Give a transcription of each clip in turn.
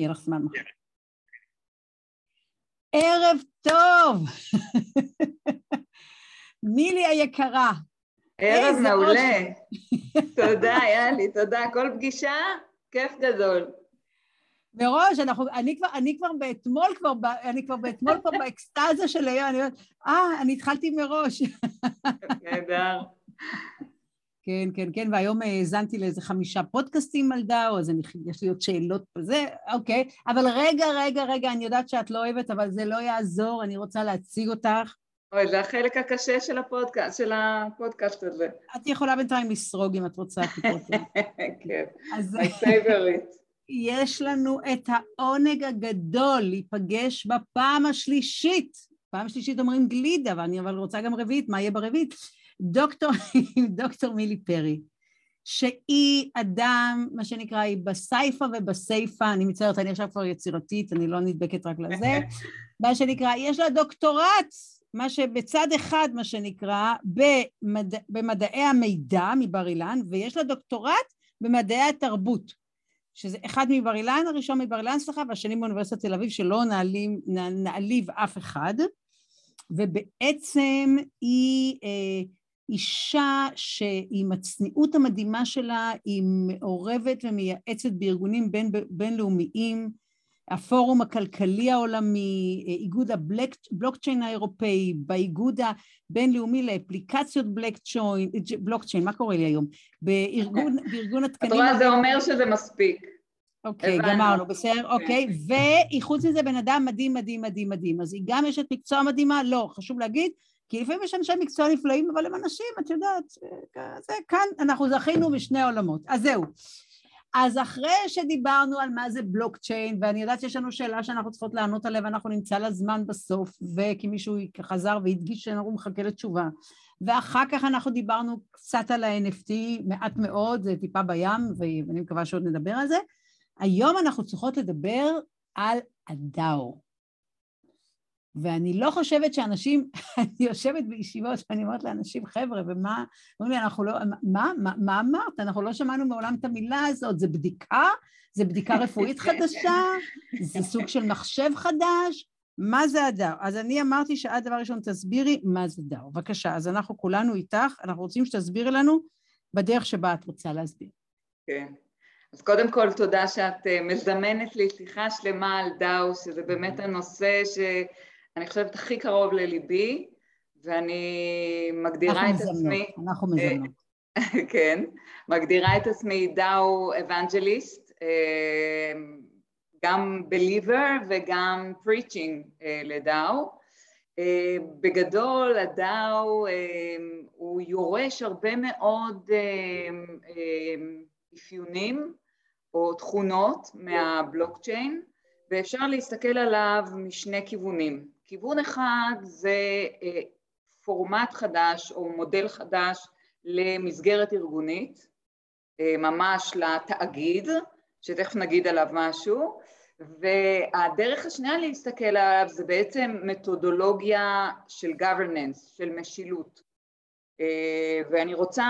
יהיה לך זמן מחר. ערב טוב! מילי היקרה. ערב מעולה. תודה, יאלי, תודה. כל פגישה, כיף גדול. מראש, אנחנו, אני כבר, אני כבר באתמול כבר, אני כבר באתמול כבר באקסטזה של היום, אני אומרת, אה, אני התחלתי מראש. נהדר. כן, כן, כן, והיום האזנתי לאיזה חמישה פודקאסטים על דאו, אז אני, יש לי עוד שאלות בזה, אוקיי, אבל רגע, רגע, רגע, אני יודעת שאת לא אוהבת, אבל זה לא יעזור, אני רוצה להציג אותך. אוי, זה החלק הקשה של הפודקאסט, של הפודקאסט הזה. את יכולה בינתיים לסרוג אם את רוצה. כן, my favorite. יש לנו את העונג הגדול להיפגש בפעם השלישית. פעם שלישית אומרים גלידה, ואני אבל רוצה גם רביעית, מה יהיה ברביעית? דוקטור, דוקטור מילי פרי, שהיא אדם, מה שנקרא, היא בסייפה ובסייפה, אני מצטערת, אני עכשיו כבר יצירתית, אני לא נדבקת רק לזה, מה שנקרא, יש לה דוקטורט, מה שבצד אחד, מה שנקרא, במד... במדעי המידע מבר אילן, ויש לה דוקטורט במדעי התרבות. שזה אחד מבר אילן, הראשון מבר אילן, סליחה, והשני באוניברסיטת תל אביב, שלא נעלים, נעליב אף אחד, ובעצם היא אה, אישה שעם הצניעות המדהימה שלה, היא מעורבת ומייעצת בארגונים בין, בינלאומיים, הפורום הכלכלי העולמי, איגוד הבלוקצ'יין האירופאי, באיגוד הבינלאומי לאפליקציות בלוקצ'יין, מה קורה לי היום? בארגון, בארגון התקנים... את רואה, זה אומר שזה מספיק. אוקיי, גמרנו, בסדר, כן. אוקיי, והיא חוץ מזה בן אדם מדהים, מדהים, מדהים, מדהים. אז היא גם אשת מקצוע מדהימה? לא, חשוב להגיד, כי לפעמים יש אנשי מקצוע נפלאים, אבל הם אנשים, את יודעת, זה כאן אנחנו זכינו בשני עולמות. אז זהו. אז אחרי שדיברנו על מה זה בלוקצ'יין, ואני יודעת שיש לנו שאלה שאנחנו צריכות לענות עליה ואנחנו נמצא לה זמן בסוף, וכי מישהו חזר והדגיש שאנחנו מחכה לתשובה. ואחר כך אנחנו דיברנו קצת על ה-NFT, מעט מאוד, זה טיפה בים, ואני מקווה שעוד נדבר על זה. היום אנחנו צריכות לדבר על הדאו. ואני לא חושבת שאנשים, אני יושבת בישיבות ואני אומרת לאנשים, חבר'ה, ומה, אומרים לי, אנחנו לא, מה, מה, מה אמרת? אנחנו לא שמענו מעולם את המילה הזאת, זה בדיקה? זה בדיקה רפואית חדשה? זה סוג של מחשב חדש? מה זה הדאו? אז אני אמרתי שאת דבר ראשון תסבירי מה זה דאו. בבקשה, אז אנחנו כולנו איתך, אנחנו רוצים שתסבירי לנו בדרך שבה את רוצה להסביר. כן. אז קודם כל תודה שאת אה, מזמנת לי שיחה שלמה על דאו, שזה באמת הנושא ש... אני חושבת הכי קרוב לליבי, ואני מגדירה את מזמנות, עצמי... אנחנו מזמנות. כן, מגדירה את עצמי דאו evangelist, אה, גם believer וגם preaching אה, לדאו. אה, בגדול הדאו הוא יורש הרבה מאוד אפיונים או תכונות מהבלוקצ'יין ואפשר להסתכל עליו משני כיוונים. כיוון אחד זה אה, פורמט חדש או מודל חדש למסגרת ארגונית, אה, ממש לתאגיד, שתכף נגיד עליו משהו, והדרך השנייה להסתכל עליו זה בעצם מתודולוגיה של governance, של משילות. אה, ואני רוצה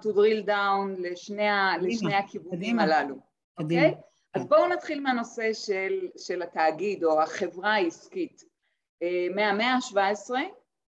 to drill down לשני, לשני הכיוונים הללו, אוקיי? Okay? אז בואו נתחיל מהנושא של, של התאגיד או החברה העסקית. מהמאה ה-17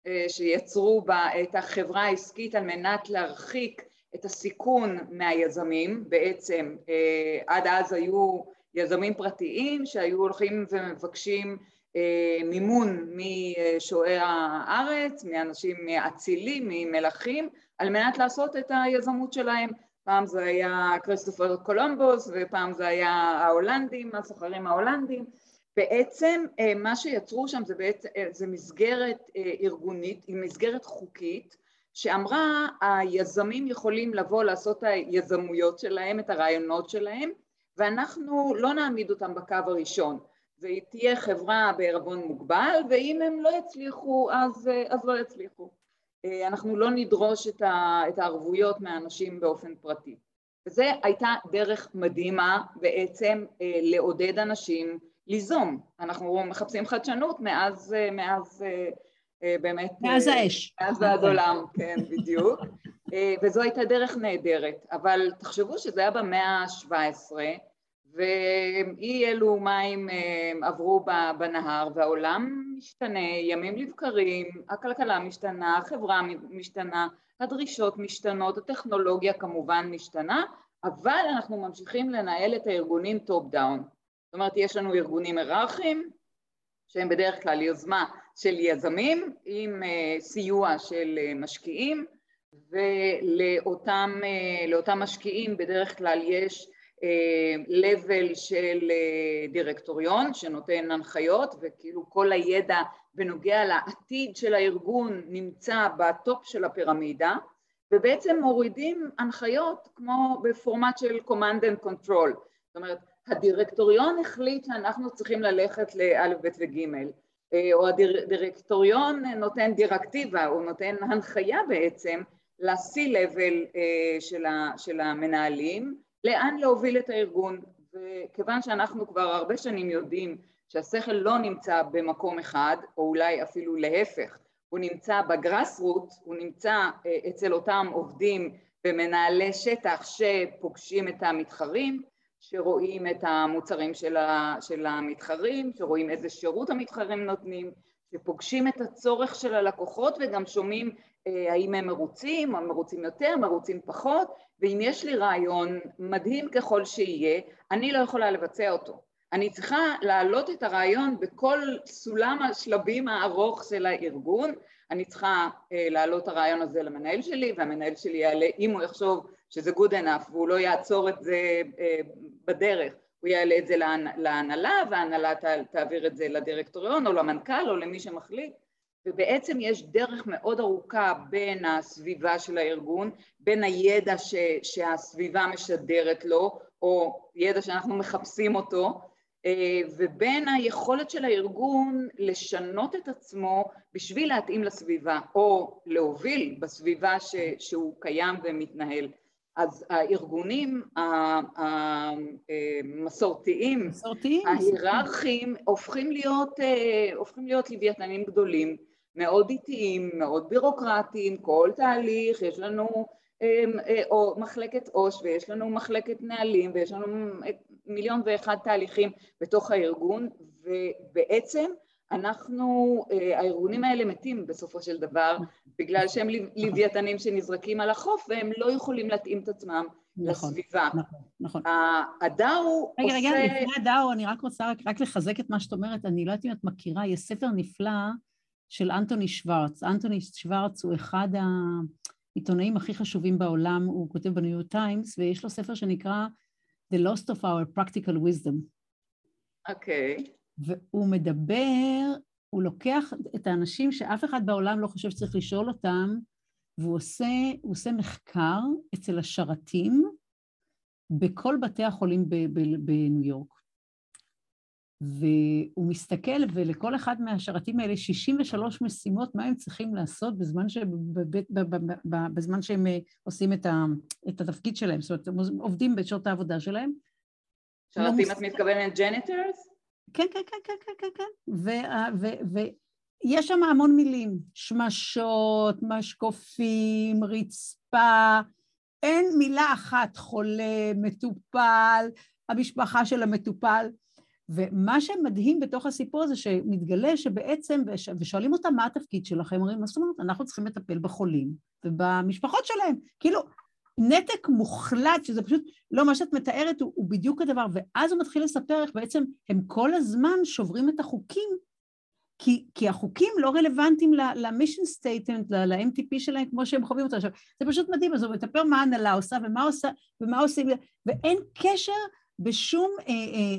אה, שיצרו בה את החברה העסקית על מנת להרחיק את הסיכון מהיזמים, בעצם אה, עד אז היו יזמים פרטיים שהיו הולכים ומבקשים אה, מימון משועי הארץ, מאנשים אצילים, ממלכים, על מנת לעשות את היזמות שלהם. פעם זה היה כריסטופר קולומבוס ופעם זה היה ההולנדים, הסוחרים ההולנדים, בעצם אה, מה שיצרו שם זה, בעצם, אה, זה מסגרת אה, ארגונית, היא מסגרת חוקית שאמרה היזמים יכולים לבוא לעשות את היזמויות שלהם, את הרעיונות שלהם ואנחנו לא נעמיד אותם בקו הראשון. זה תהיה חברה בערבון מוגבל ואם הם לא יצליחו אז, אז לא יצליחו. אנחנו לא נדרוש את הערבויות מהאנשים באופן פרטי. וזו הייתה דרך מדהימה בעצם לעודד אנשים ליזום. אנחנו מחפשים חדשנות מאז, מאז אה, באמת... מאז האש. מאז ועד עולם, כן, בדיוק. אה, וזו הייתה דרך נהדרת, אבל תחשבו שזה היה במאה ה-17, ואי אלו מים עברו בנהר והעולם משתנה, ימים לבקרים, הכלכלה משתנה, החברה משתנה, הדרישות משתנות, הטכנולוגיה כמובן משתנה, אבל אנחנו ממשיכים לנהל את הארגונים top down. אומרת, יש לנו ארגונים היררכיים, שהם בדרך כלל יוזמה של יזמים עם סיוע של משקיעים, ולאותם משקיעים בדרך כלל יש level של דירקטוריון שנותן הנחיות וכאילו כל הידע בנוגע לעתיד של הארגון נמצא בטופ של הפירמידה ובעצם מורידים הנחיות כמו בפורמט של command and control. זאת אומרת הדירקטוריון החליט שאנחנו צריכים ללכת לאלף בית וגימל או הדירקטוריון נותן דירקטיבה, הוא נותן הנחיה בעצם ל-C-Level של המנהלים לאן להוביל את הארגון. וכיוון שאנחנו כבר הרבה שנים יודעים שהשכל לא נמצא במקום אחד או אולי אפילו להפך הוא נמצא בגראס רוט, הוא נמצא אצל אותם עובדים ומנהלי שטח שפוגשים את המתחרים שרואים את המוצרים של המתחרים, שרואים איזה שירות המתחרים נותנים, שפוגשים את הצורך של הלקוחות וגם שומעים האם הם מרוצים, או מרוצים יותר, מרוצים פחות, ואם יש לי רעיון מדהים ככל שיהיה, אני לא יכולה לבצע אותו. אני צריכה להעלות את הרעיון בכל סולם השלבים הארוך של הארגון, אני צריכה להעלות את הרעיון הזה למנהל שלי, והמנהל שלי יעלה, אם הוא יחשוב שזה good enough והוא לא יעצור את זה בדרך, הוא יעלה את זה להנהלה, וההנהלה תעביר את זה לדירקטוריון או למנכ"ל או למי שמחליט, ובעצם יש דרך מאוד ארוכה בין הסביבה של הארגון, בין הידע ש, שהסביבה משדרת לו, או ידע שאנחנו מחפשים אותו, ובין היכולת של הארגון לשנות את עצמו בשביל להתאים לסביבה, או להוביל בסביבה ש, שהוא קיים ומתנהל. אז הארגונים המסורתיים, ההיררכיים, הופכים להיות, הופכים להיות לוויתנים גדולים, מאוד איטיים, מאוד בירוקרטיים, כל תהליך, יש לנו או מחלקת עו"ש ויש לנו מחלקת נהלים ויש לנו מיליון ואחד תהליכים בתוך הארגון ובעצם אנחנו, הארגונים האלה מתים בסופו של דבר בגלל שהם לוויתנים שנזרקים על החוף והם לא יכולים להתאים את עצמם נכון, לסביבה. נכון, נכון. הדאו רגע, עושה... רגע, רגע, לפני הדאו אני רק רוצה רק, רק לחזק את מה שאת אומרת, אני לא יודעת אם את מכירה, יש ספר נפלא של אנטוני שוורץ. אנטוני שוורץ הוא אחד העיתונאים הכי חשובים בעולם, הוא כותב בניו יורק טיימס, ויש לו ספר שנקרא The Lost of Our Practical Wisdom. אוקיי. Okay. והוא מדבר, הוא לוקח את האנשים שאף אחד בעולם לא חושב שצריך לשאול אותם, והוא עושה, עושה מחקר אצל השרתים בכל בתי החולים בניו יורק. והוא מסתכל, ולכל אחד מהשרתים האלה 63 משימות, מה הם צריכים לעשות בזמן, ש... בזמן שהם עושים את, ה... את התפקיד שלהם, זאת אומרת, הם עובדים בשעות העבודה שלהם. שרתים, את מתכוונת janitors? כן, כן, כן, כן, כן, כן, כן. ויש שם המון מילים, שמשות, משקופים, רצפה, אין מילה אחת, חולה, מטופל, המשפחה של המטופל. ומה שמדהים בתוך הסיפור הזה, שמתגלה שבעצם, ושואלים אותם מה התפקיד שלכם, אומרים, מה זאת אומרת, אנחנו צריכים לטפל בחולים ובמשפחות שלהם. כאילו, נתק מוחלט, שזה פשוט לא מה שאת מתארת, הוא, הוא בדיוק הדבר, ואז הוא מתחיל לספר איך בעצם הם כל הזמן שוברים את החוקים, כי, כי החוקים לא רלוונטיים ל-mission statement, ל-MTP שלהם, כמו שהם חווים אותם. עכשיו, זה פשוט מדהים, אז הוא מתאר מה ההנהלה עושה ומה עושה, ומה עושים, ואין קשר בשום אה,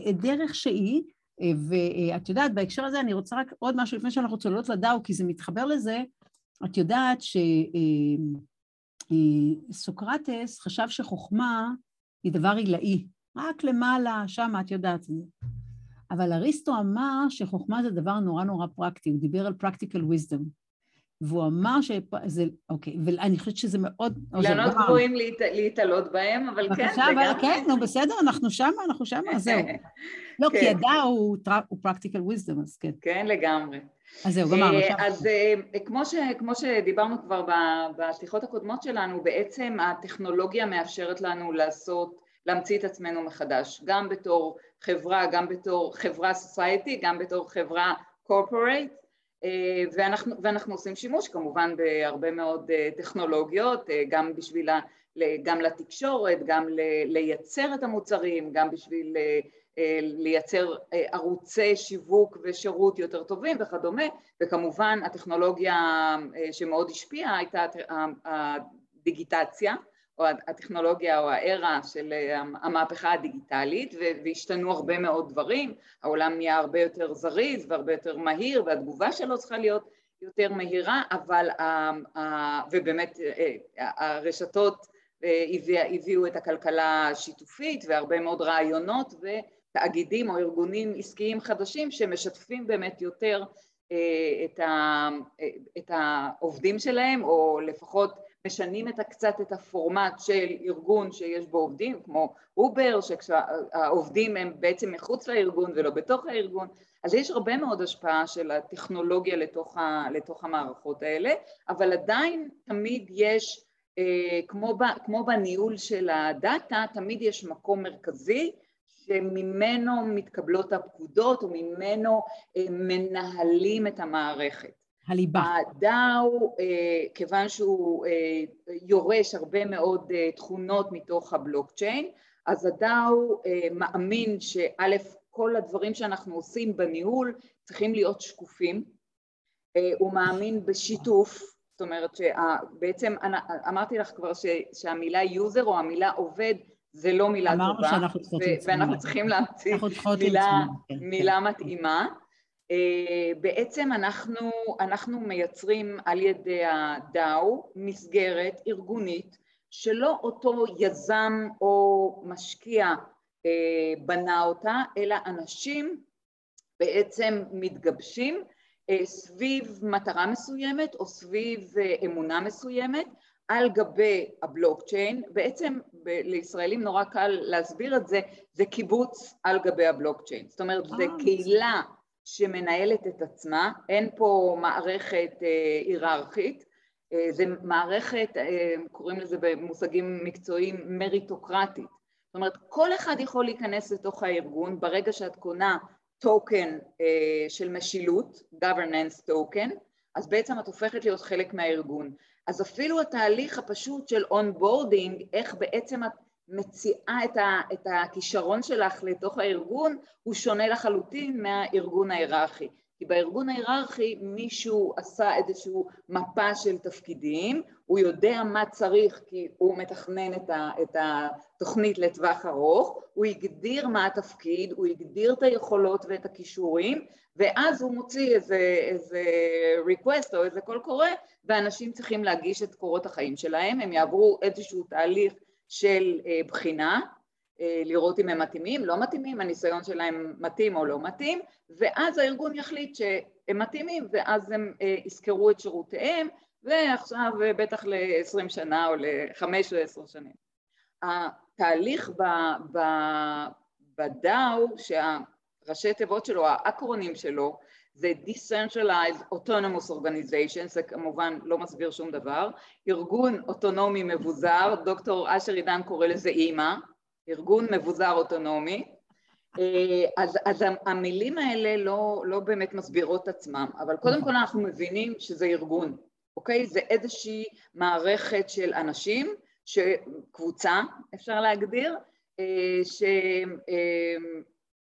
אה, דרך שהיא, אה, ואת יודעת, בהקשר הזה אני רוצה רק עוד משהו לפני שאנחנו צוללות לדאו, כי זה מתחבר לזה, את יודעת ש... אה, סוקרטס חשב שחוכמה היא דבר עילאי, רק למעלה, שם את יודעת. אבל אריסטו אמר שחוכמה זה דבר נורא נורא פרקטי, הוא דיבר על practical wisdom. והוא אמר שזה, אוקיי, ואני חושבת שזה מאוד... אילנות גבוהים להתעלות בהם, אבל כן, זה גם... כן, נו בסדר, אנחנו שמה, אנחנו שמה, זהו. לא, כי כן. הדע הוא practical wisdom, אז כן. כן, לגמרי. אז זהו, גמרנו. אה, אז אה, כמו, ש, כמו שדיברנו כבר בשיחות הקודמות שלנו, בעצם הטכנולוגיה מאפשרת לנו לעשות, להמציא את עצמנו מחדש, גם בתור חברה, גם בתור חברה סוסייטי, גם בתור חברה קורפורייט, ואנחנו, ואנחנו עושים שימוש כמובן בהרבה מאוד טכנולוגיות, גם בשביל, גם לתקשורת, גם לייצר את המוצרים, גם בשביל לייצר ערוצי שיווק ושירות יותר טובים וכדומה, וכמובן הטכנולוגיה שמאוד השפיעה הייתה הדיגיטציה, או הטכנולוגיה או הארה של המהפכה הדיגיטלית והשתנו הרבה מאוד דברים, העולם נהיה הרבה יותר זריז והרבה יותר מהיר והתגובה שלו צריכה להיות יותר מהירה, אבל ובאמת הרשתות הביאו את הכלכלה השיתופית והרבה מאוד רעיונות ותאגידים או ארגונים עסקיים חדשים שמשתפים באמת יותר את העובדים שלהם או לפחות משנים את קצת את הפורמט של ארגון שיש בו עובדים, כמו אובר, שכשהעובדים הם בעצם מחוץ לארגון ולא בתוך הארגון, אז יש הרבה מאוד השפעה של הטכנולוגיה לתוך, ה, לתוך המערכות האלה, אבל עדיין תמיד יש, אה, כמו, ב, כמו בניהול של הדאטה, תמיד יש מקום מרכזי שממנו מתקבלות הפקודות וממנו אה, מנהלים את המערכת. הליבה. הדאו, אה, כיוון שהוא אה, יורש הרבה מאוד אה, תכונות מתוך הבלוקצ'יין, אז הדאו מאמין שא', כל הדברים שאנחנו עושים בניהול צריכים להיות שקופים, הוא מאמין בשיתוף, זאת אומרת שבעצם אמרתי לך כבר שהמילה יוזר או המילה עובד זה לא מילה טובה, ואנחנו צריכים להמציא מילה, כן, מילה כן. מתאימה. אה, בעצם אנחנו, אנחנו מייצרים על ידי הדאו מסגרת ארגונית שלא אותו יזם או משקיע אה, בנה אותה, אלא אנשים בעצם מתגבשים אה, סביב מטרה מסוימת או סביב אמונה מסוימת על גבי הבלוקצ'יין, בעצם ב- לישראלים נורא קל להסביר את זה, זה קיבוץ על גבי הבלוקצ'יין, זאת אומרת זה קהילה שמנהלת את עצמה, אין פה מערכת אה, היררכית, אה, זה מערכת, אה, קוראים לזה במושגים מקצועיים, מריטוקרטית. זאת אומרת, כל אחד יכול להיכנס לתוך הארגון ברגע שאת קונה טוקן של משילות, governance token, אז בעצם את הופכת להיות חלק מהארגון. אז אפילו התהליך הפשוט של onboarding, איך בעצם את מציעה את, ה, את הכישרון שלך לתוך הארגון, הוא שונה לחלוטין מהארגון ההיררכי. כי בארגון ההיררכי מישהו עשה איזושהי מפה של תפקידים, הוא יודע מה צריך כי הוא מתכנן את, ה, את התוכנית לטווח ארוך, הוא הגדיר מה התפקיד, הוא הגדיר את היכולות ואת הכישורים, ואז הוא מוציא איזה, איזה request או איזה קול קורא, ואנשים צריכים להגיש את קורות החיים שלהם, הם יעברו איזשהו תהליך של אה, בחינה, אה, לראות אם הם מתאימים, לא מתאימים, הניסיון שלהם מתאים או לא מתאים, ואז הארגון יחליט שהם מתאימים, ואז הם אה, יזכרו את שירותיהם, ועכשיו בטח ל-20 שנה או ל-5 או 10 שנים. התהליך בדאו, שהראשי תיבות שלו, האקרונים שלו, זה Decentralized Autonomous Organization, זה כמובן לא מסביר שום דבר, ארגון אוטונומי מבוזר, דוקטור אשר עידן קורא לזה אימא, ארגון מבוזר אוטונומי, אה, אז, אז המילים האלה לא, לא באמת מסבירות עצמם, אבל קודם כל אנחנו מבינים שזה ארגון, אוקיי? זה איזושהי מערכת של אנשים, קבוצה אפשר להגדיר, אה, ש...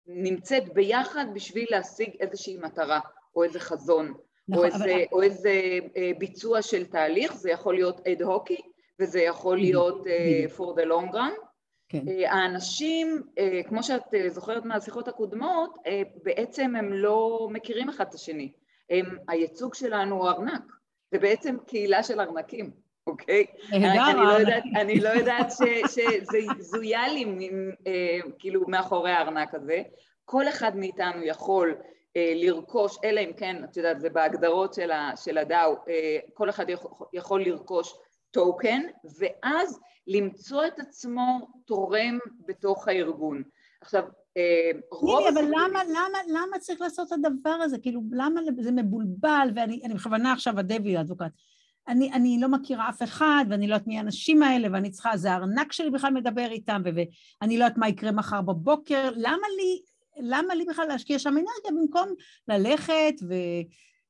נמצאת ביחד בשביל להשיג איזושהי מטרה או איזה חזון נכון, או, איזה, אבל... או איזה אה, ביצוע של תהליך, זה יכול להיות אד הוקי וזה יכול להיות uh, for the long run. כן. Uh, האנשים, uh, כמו שאת זוכרת מהשיחות הקודמות, בעצם הם לא מכירים אחד את השני. הם, הייצוג שלנו הוא ארנק, זה בעצם קהילה של ארנקים. אוקיי? אני לא יודעת, אני לא יודעת שזה זויה לי כאילו מאחורי הארנק הזה. כל אחד מאיתנו יכול אה, לרכוש, אלא אם כן, את יודעת, זה בהגדרות של הדאו, אה, כל אחד יכול לרכוש טוקן, ואז למצוא את עצמו תורם בתוך הארגון. עכשיו, אה, רוב... תגידי, אבל למה, למה, למה צריך לעשות את הדבר הזה? כאילו, למה זה מבולבל, ואני בכוונה עכשיו הדבי האדבוקט. אני, אני לא מכירה אף אחד, ואני לא יודעת מי האנשים האלה, ואני צריכה, זה הארנק שלי בכלל מדבר איתם, ואני לא יודעת מה יקרה מחר בבוקר, למה לי, למה לי בכלל להשקיע שם אנרגיה במקום ללכת ו...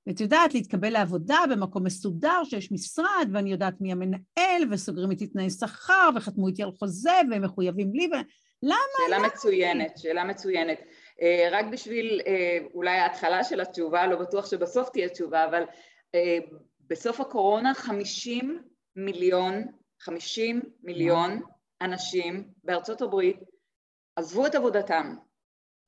ואת יודעת, להתקבל לעבודה במקום מסודר, שיש משרד, ואני יודעת מי המנהל, וסוגרים איתי תנאי שכר, וחתמו איתי על חוזה, והם מחויבים לי, ו... למה? שאלה למה? מצוינת, שאלה מצוינת. אה, רק בשביל אה, אולי ההתחלה של התשובה, לא בטוח שבסוף תהיה תשובה, אבל אה, בסוף הקורונה 50 מיליון, 50 מיליון אנשים בארצות הברית עזבו את עבודתם.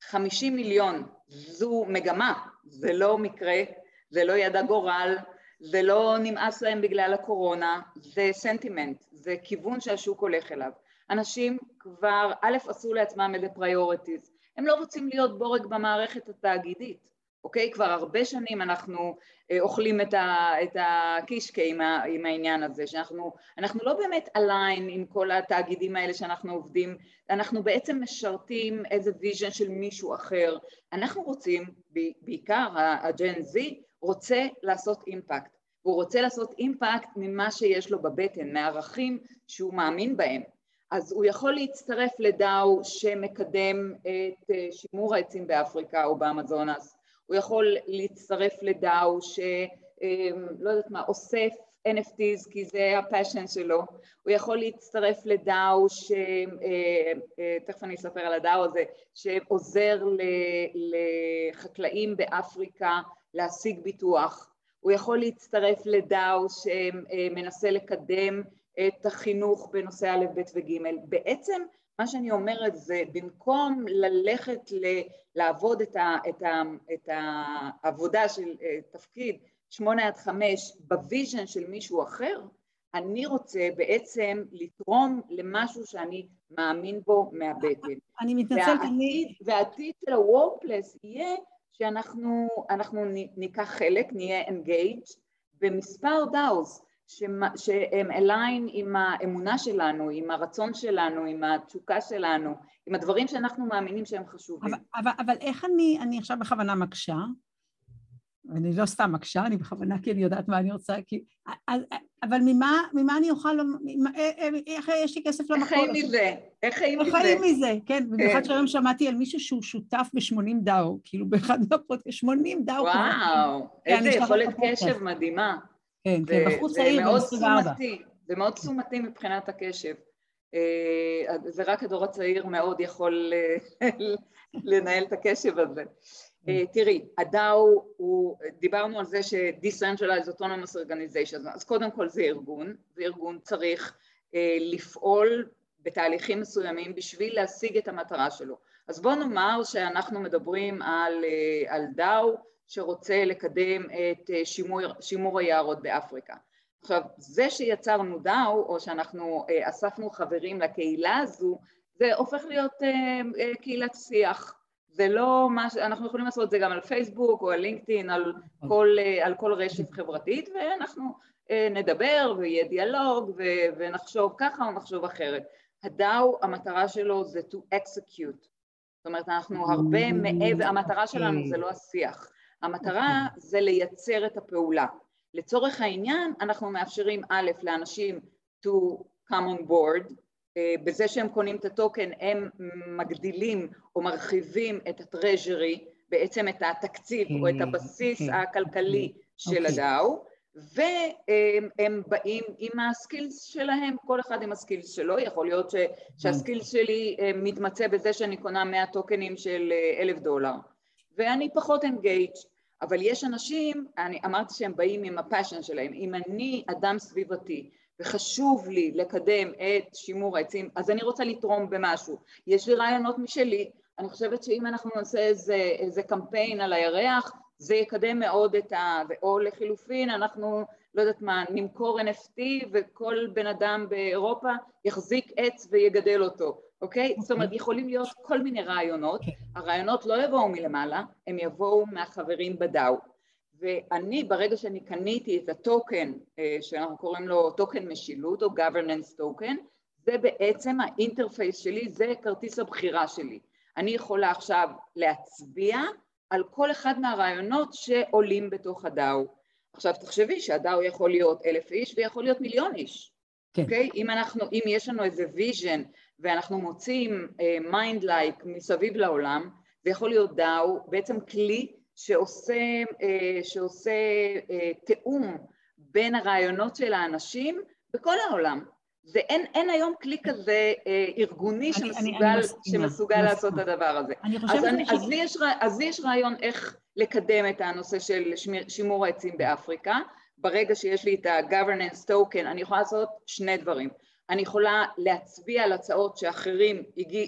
50 מיליון, זו מגמה, זה לא מקרה, זה לא יד הגורל, זה לא נמאס להם בגלל הקורונה, זה סנטימנט, זה כיוון שהשוק הולך אליו. אנשים כבר, א', עשו לעצמם איזה priorities, הם לא רוצים להיות בורג במערכת התאגידית, אוקיי? כבר הרבה שנים אנחנו אה, אוכלים את, ה, את הקישקה עם, ה, עם העניין הזה, שאנחנו אנחנו לא באמת align עם כל התאגידים האלה שאנחנו עובדים, אנחנו בעצם משרתים איזה vision של מישהו אחר. אנחנו רוצים, בעיקר ה Gen Z, רוצה לעשות impact. והוא רוצה לעשות impact ממה שיש לו בבטן, מהערכים שהוא מאמין בהם. אז הוא יכול להצטרף לדאו שמקדם את אה, שימור העצים באפריקה או באמזונס, הוא יכול להצטרף לדאו שלא אה, יודעת מה, אוסף NFTs כי זה הפאשן שלו, הוא יכול להצטרף לדאו, ש... אה, תכף אני אספר על הדאו הזה, שעוזר לחקלאים באפריקה להשיג ביטוח, הוא יכול להצטרף לדאו שמנסה לקדם את החינוך בנושא א', ב' וג'. בעצם מה שאני אומרת זה במקום ללכת ל, לעבוד את, ה, את, ה, את העבודה של אה, תפקיד שמונה עד חמש ב vision של מישהו אחר, אני רוצה בעצם לתרום למשהו שאני מאמין בו מהבטן. אני מתנצלת, אני... והעתיד של ה-workplace יהיה שאנחנו ניקח חלק, נהיה engaged במספר DAOs. שהם align עם האמונה שלנו, עם הרצון שלנו, עם התשוקה שלנו, עם הדברים שאנחנו מאמינים שהם חשובים. אבל, אבל, אבל איך אני, אני עכשיו בכוונה מקשה, ואני לא סתם מקשה, אני בכוונה כי אני יודעת מה אני רוצה, כי... אבל ממה, ממה אני אוכל, ממה, אה, אה, איך יש לי כסף למקור? איך חיים מזה? איך חיים מזה? איך חיים מזה, כן. במיוחד כן. שהיום שמעתי על מישהו שהוא שותף ב-80 דאו, כאילו באחד מהפודקאסט, 80 דאו. וואו, איזה יכולת קשב מדהימה. כן, כן, בחור צעיר בן 24. זה מאוד תשומתי מבחינת הקשב. אה, זה רק הדור הצעיר מאוד יכול אה, לנהל את הקשב הזה. אה, תראי, הדאו, דיברנו על זה ש-Decentralized Autonomous Organization, אז קודם כל זה ארגון, וארגון צריך לפעול בתהליכים מסוימים בשביל להשיג את המטרה שלו. אז בואו נאמר שאנחנו מדברים על, על דאו שרוצה לקדם את אה, שימור, שימור היערות באפריקה. עכשיו, זה שיצרנו דאו, או שאנחנו אה, אספנו חברים לקהילה הזו, זה הופך להיות אה, קהילת שיח. זה לא מה ש... אנחנו יכולים לעשות את זה גם על פייסבוק או על לינקדאין, על על כל רשת חברתית, ואנחנו נדבר ויהיה דיאלוג ו... ונחשוב ככה או נחשוב אחרת. הדאו, המטרה שלו זה to execute. זאת אומרת, אנחנו הרבה מעבר, המטרה שלנו זה לא השיח. המטרה אוקיי. זה לייצר את הפעולה. לצורך העניין אנחנו מאפשרים א' לאנשים to come on board, אה, בזה שהם קונים את ה token הם מגדילים או מרחיבים את ה treasury, בעצם את התקציב או את הבסיס אוקיי. הכלכלי של אוקיי. ה DAO, והם באים עם ה skills שלהם, כל אחד עם ה skills שלו, יכול להיות שה skills שלי אה, מתמצא בזה שאני קונה 100 tokenים של אה, אלף דולר, ואני פחות engaged אבל יש אנשים, אני אמרתי שהם באים עם ה passion שלהם, אם אני אדם סביבתי וחשוב לי לקדם את שימור העצים, אז אני רוצה לתרום במשהו. יש לי רעיונות משלי, אני חושבת שאם אנחנו נעשה איזה, איזה קמפיין על הירח, זה יקדם מאוד את ה... או לחילופין, אנחנו, לא יודעת מה, נמכור NFT וכל בן אדם באירופה יחזיק עץ ויגדל אותו. אוקיי? Okay. זאת אומרת, יכולים להיות כל מיני רעיונות, okay. כן. הרעיונות לא יבואו מלמעלה, הם יבואו מהחברים ב DAO. ואני, ברגע שאני קניתי את ה token, אה, שאנחנו קוראים לו token משילות או governance token, זה בעצם ה interface שלי, זה כרטיס הבחירה שלי. אני יכולה עכשיו להצביע על כל אחד מהרעיונות שעולים בתוך ה DAO. עכשיו תחשבי שה DAO יכול להיות אלף איש ויכול להיות מיליון איש. כן. אוקיי? Okay? אם אנחנו, אם יש לנו איזה vision ואנחנו מוצאים mind, uh, like, like מסביב לעולם, זה יכול להיות דאו, בעצם כלי שעושה, uh, שעושה uh, תיאום בין הרעיונות של האנשים בכל העולם. זה אין, אין היום כלי כזה אה, ארגוני אני, שמסוגל, אני, אני שמסוגל אני לעשות את הדבר הזה. אני אז, אני, ש... אז, לי יש, אז לי יש רעיון איך לקדם את הנושא של שמיר, שימור העצים באפריקה. ברגע שיש לי את ה-governance token, אני יכולה לעשות שני דברים. אני יכולה להצביע על הצעות שאחרים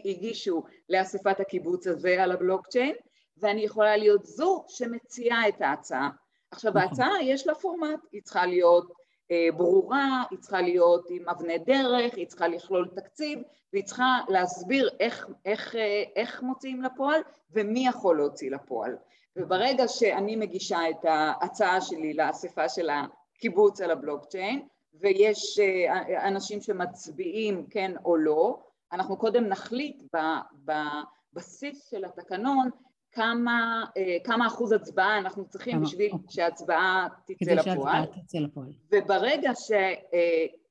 הגישו לאספת הקיבוץ הזה על הבלוקצ'יין, ואני יכולה להיות זו שמציעה את ההצעה. עכשיו, נכון. ההצעה יש לה פורמט, היא צריכה להיות אה, ברורה, היא צריכה להיות עם אבני דרך, היא צריכה לכלול תקציב, והיא צריכה להסביר איך, איך, אה, איך מוציאים לפועל ומי יכול להוציא לפועל. וברגע שאני מגישה את ההצעה שלי לאספה של הקיבוץ על הבלוקצ'יין, ויש אה, אנשים שמצביעים כן או לא, אנחנו קודם נחליט בבסיס של התקנון כמה, אה, כמה אחוז הצבעה אנחנו צריכים כמה, בשביל אוקיי. שההצבעה תצא לפועל. תצא לפועל. וברגע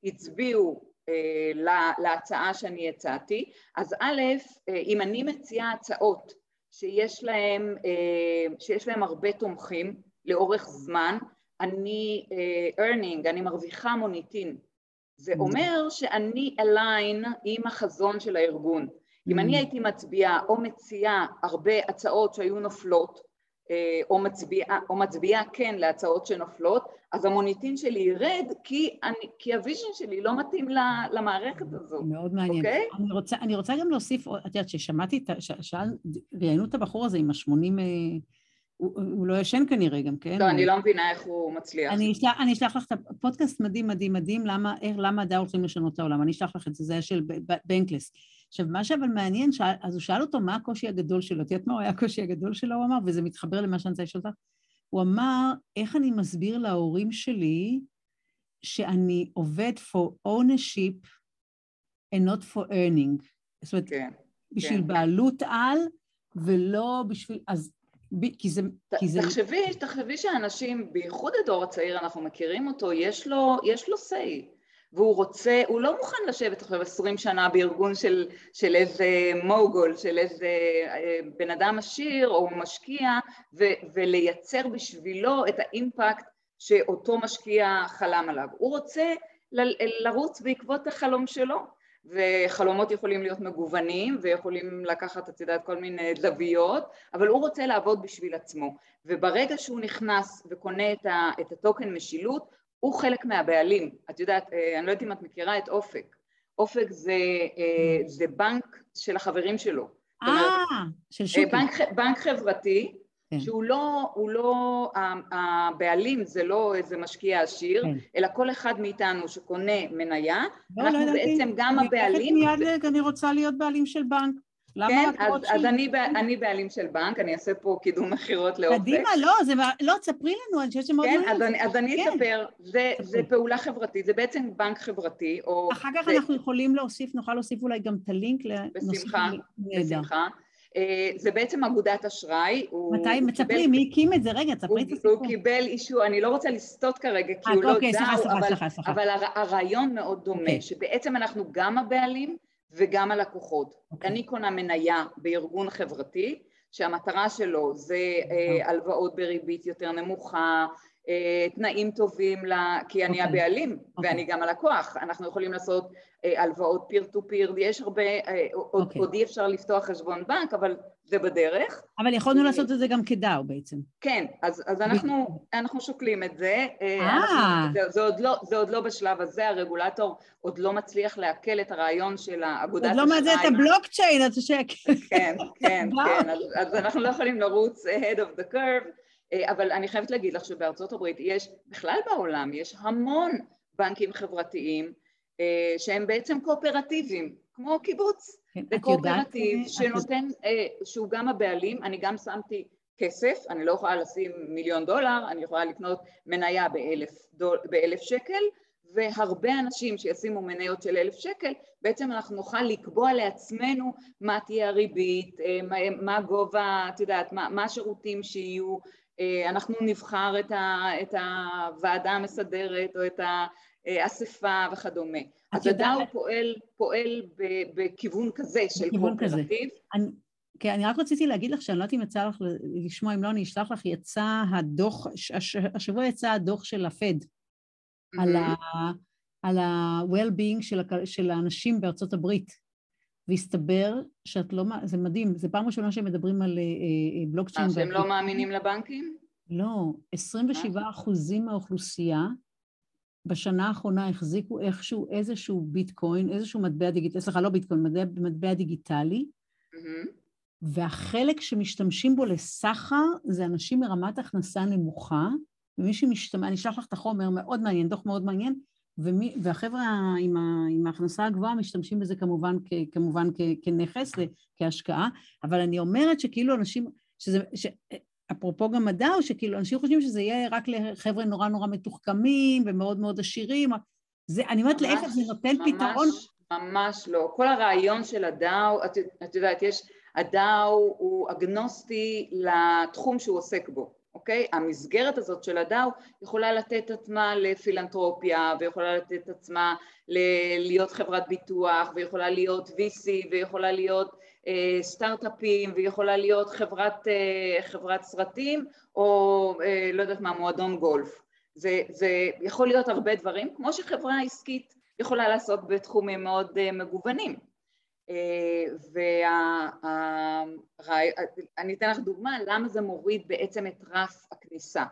שהצביעו אה, להצעה שאני הצעתי, אז א', אה, אם אני מציעה הצעות שיש להם, שיש להם הרבה תומכים לאורך זמן, אני אה, earning, אני מרוויחה מוניטין. זה mm. אומר שאני align עם החזון של הארגון. אם אני mm. הייתי מצביעה או מציעה הרבה הצעות שהיו נופלות, אה, או מצביעה, או מצביעה כן להצעות שנופלות, אז המוניטין שלי ירד כי, אני, כי ה vision שלי לא מתאים למערכת הזו. מאוד מעניין. Okay? אני, רוצה, אני רוצה גם להוסיף, את יודעת, ששמעתי, שאל, ראיינו את הבחור הזה עם השמונים... 80 הוא, הוא לא ישן כנראה גם, כן? לא, אני לא מבינה איך הוא מצליח. אני אשלח, אני אשלח לך את הפודקאסט מדהים, מדהים, מדהים, למה, איך, למה הדעה הולכים לשנות את העולם. אני אשלח לך את זה, זה היה של בנקלס. עכשיו, מה שאבל מעניין, שאל, אז הוא שאל אותו מה הקושי הגדול שלו. את יודעת מה היה הקושי הגדול שלו? הוא אמר, וזה מתחבר למה שאני רוצה לשאול אותך. הוא אמר, איך אני מסביר להורים שלי שאני עובד for ownership and not for earning. זאת אומרת, כן, בשביל כן. בעלות על, ולא בשביל... אז כי זה... כי זה... תחשבי, תחשבי שאנשים, בייחוד הדור הצעיר, אנחנו מכירים אותו, יש לו, יש לו say. והוא רוצה, הוא לא מוכן לשבת עכשיו עשרים שנה בארגון של, של איזה מוגול, של איזה אה, בן אדם עשיר או משקיע, ו, ולייצר בשבילו את האימפקט שאותו משקיע חלם עליו. הוא רוצה ל, לרוץ בעקבות החלום שלו. וחלומות יכולים להיות מגוונים ויכולים לקחת, את יודעת, כל מיני זוויות, אבל הוא רוצה לעבוד בשביל עצמו. וברגע שהוא נכנס וקונה את, ה, את הטוקן משילות, הוא חלק מהבעלים. את יודעת, אה, אני לא יודעת אם את מכירה את אופק. אופק זה, אה, זה בנק של החברים שלו. אה, של שוקי. בנק, בנק חברתי, כן. שהוא לא, הוא לא, הבעלים זה לא איזה משקיע עשיר, כן. אלא כל אחד מאיתנו שקונה מניה, לא, אנחנו לא בעצם גם הבעלים. מיד, אני רוצה להיות בעלים של בנק. למה כן, אז, אז אני, אני בעלים של בנק, אני אעשה פה קידום מכירות לאופק. קדימה, לא, זה, לא, תספרי לנו, אני חושבת שמאוד כן, אז אני, אז אני כן. אספר, זה, זה פעולה חברתית, זה בעצם בנק חברתי, או... אחר כך זה... אנחנו יכולים להוסיף, נוכל להוסיף אולי גם את הלינק לנושא. בשמחה, בשמחה. אה, זה בעצם אגודת אשראי. מתי? מספרי, מי הקים את זה? רגע, תספרי את הסיפור. הוא קיבל אישור, אני לא רוצה לסטות כרגע, כי הוא לא אוקיי, דאו, אבל הרעיון מאוד דומה, אוקיי. שבעצם אנחנו גם הבעלים וגם הלקוחות. אוקיי. אני קונה מניה בארגון חברתי, שהמטרה שלו זה אה, הלוואות בריבית יותר נמוכה, אה, תנאים טובים, לה, כי אני okay. אוקיי. הבעלים okay. אוקיי. ואני גם הלקוח, אנחנו יכולים לעשות אה, הלוואות פיר טו פיר, יש הרבה, אה, okay. עוד, עוד אי אפשר לפתוח חשבון בנק, אבל זה בדרך. אבל יכולנו לעשות את זה גם כדאו בעצם. כן, אז, אז אנחנו, אנחנו שוקלים את זה. אנחנו, זה, זה, עוד לא, זה עוד לא בשלב הזה, הרגולטור עוד לא מצליח לעכל את הרעיון של האגודת אשראי. עוד לא מעזה את הבלוקצ'יין, אז שקט. כן, כן, כן, אז, אז אנחנו לא יכולים לרוץ ahead of the curve. אבל אני חייבת להגיד לך שבארצות הברית יש, בכלל בעולם, יש המון בנקים חברתיים שהם בעצם קואופרטיביים, כמו קיבוץ. כן, זה קואופרטיב שנותן, את... שהוא גם הבעלים, אני גם שמתי כסף, אני לא יכולה לשים מיליון דולר, אני יכולה לקנות מניה באלף, דול, באלף שקל, והרבה אנשים שישימו מניות של אלף שקל, בעצם אנחנו נוכל לקבוע לעצמנו מה תהיה הריבית, מה גובה, את יודעת, מה, מה השירותים שיהיו, אנחנו נבחר את, ה, את הוועדה המסדרת או את האספה וכדומה. אז הדאו פועל, פועל בכיוון כזה של קואופרטיב. כן, אני רק רציתי להגיד לך שאני לא יודעת אם יצא לך לשמוע, אם לא, אני אשלח לך, יצא הדוח, השבוע יצא הדוח של הפד mm-hmm. על ה-well-being של, של האנשים בארצות הברית. והסתבר שאת לא, זה מדהים, זו פעם ראשונה שהם מדברים על בלוקצ'יין. אה, שהם לא מאמינים לבנקים? לא, 27 אחוזים מהאוכלוסייה בשנה האחרונה החזיקו איכשהו איזשהו ביטקוין, איזשהו מטבע דיגיטלי, סליחה, לא ביטקוין, מטבע, מטבע דיגיטלי, mm-hmm. והחלק שמשתמשים בו לסחר זה אנשים מרמת הכנסה נמוכה, ומי שמשתמש, אני אשלח לך את החומר, מאוד מעניין, דוח מאוד מעניין, ומי, והחבר'ה עם, ה, עם ההכנסה הגבוהה משתמשים בזה כמובן, כ, כמובן כ, כנכס, כהשקעה, אבל אני אומרת שכאילו אנשים, שזה, ש, אפרופו גם מדע, או שכאילו אנשים חושבים שזה יהיה רק לחבר'ה נורא נורא מתוחכמים ומאוד מאוד עשירים, זה, אני אומרת להפך, זה נותן ממש, פתרון. ממש לא. כל הרעיון של הדאו, את, את יודעת, יש, הדאו הוא אגנוסטי לתחום שהוא עוסק בו. אוקיי? המסגרת הזאת של הדאו יכולה לתת עצמה לפילנטרופיה ויכולה לתת עצמה ל- להיות חברת ביטוח ויכולה להיות VC ויכולה להיות אה, סטארט-אפים ויכולה להיות חברת, אה, חברת סרטים או אה, לא יודעת מה, מועדון גולף. זה, זה יכול להיות הרבה דברים, כמו שחברה עסקית יכולה לעסוק בתחומים מאוד אה, מגוונים. ואני אתן לך דוגמה למה זה מוריד בעצם את רף הכניסה.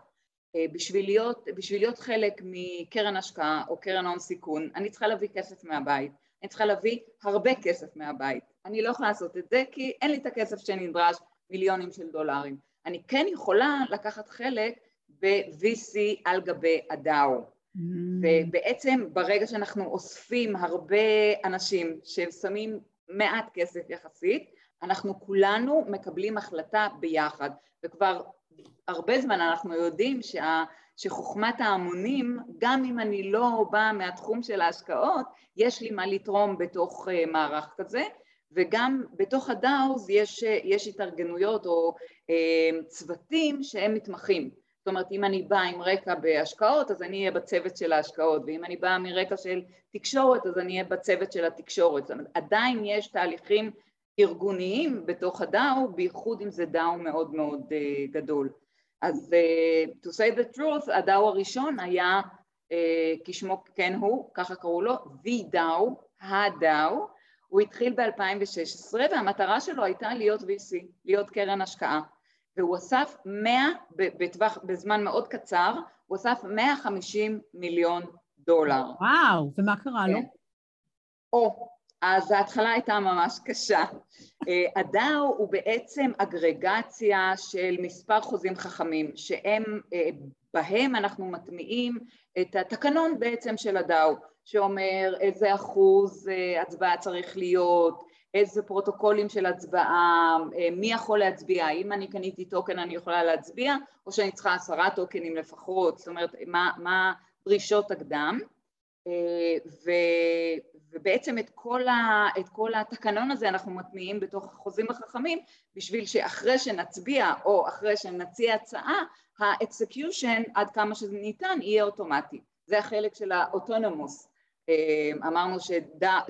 בשביל להיות, בשביל להיות חלק מקרן השקעה או קרן הון סיכון, אני צריכה להביא כסף מהבית, אני צריכה להביא הרבה כסף מהבית. אני לא יכולה לעשות את זה כי אין לי את הכסף שנדרש, מיליונים של דולרים. אני כן יכולה לקחת חלק ב-VC על גבי הדאו. Mm. ובעצם ברגע שאנחנו אוספים הרבה אנשים ששמים מעט כסף יחסית, אנחנו כולנו מקבלים החלטה ביחד, וכבר הרבה זמן אנחנו יודעים שה, שחוכמת ההמונים, גם אם אני לא באה מהתחום של ההשקעות, יש לי מה לתרום בתוך uh, מערך כזה, וגם בתוך הדאוז יש, יש התארגנויות או uh, צוותים שהם מתמחים. אומרת, אם אני באה עם רקע בהשקעות, אז אני אהיה בצוות של ההשקעות, ואם אני באה מרקע של תקשורת, אז אני אהיה בצוות של התקשורת. זאת אומרת, עדיין יש תהליכים ארגוניים בתוך הדאו, בייחוד אם זה דאו מאוד מאוד uh, גדול. אז uh, to say the truth, הדאו הראשון היה, uh, כשמו כן הוא, ככה קראו לו, the DAO, הדאו, הוא התחיל ב-2016 והמטרה שלו הייתה להיות VC, להיות קרן השקעה. והוא אסף 100, בטווח, בזמן מאוד קצר, הוא אסף 150 מיליון דולר. וואו, ומה קרה לו? כן. או, אז ההתחלה הייתה ממש קשה. אה, הדאו הוא בעצם אגרגציה של מספר חוזים חכמים, שהם, אה, בהם אנחנו מטמיעים את התקנון בעצם של הדאו, שאומר איזה אחוז אה, הצבעה צריך להיות, איזה פרוטוקולים של הצבעה, אה, מי יכול להצביע, האם אני קניתי טוקן אני יכולה להצביע, או שאני צריכה עשרה טוקנים לפחות, זאת אומרת, מה, מה דרישות הקדם, אה, ו, ובעצם את כל, ה, את כל התקנון הזה אנחנו מטמיעים בתוך החוזים החכמים, בשביל שאחרי שנצביע או אחרי שנציע הצעה, ה execution עד כמה שזה ניתן יהיה אוטומטי. זה החלק של ה autonomous אמרנו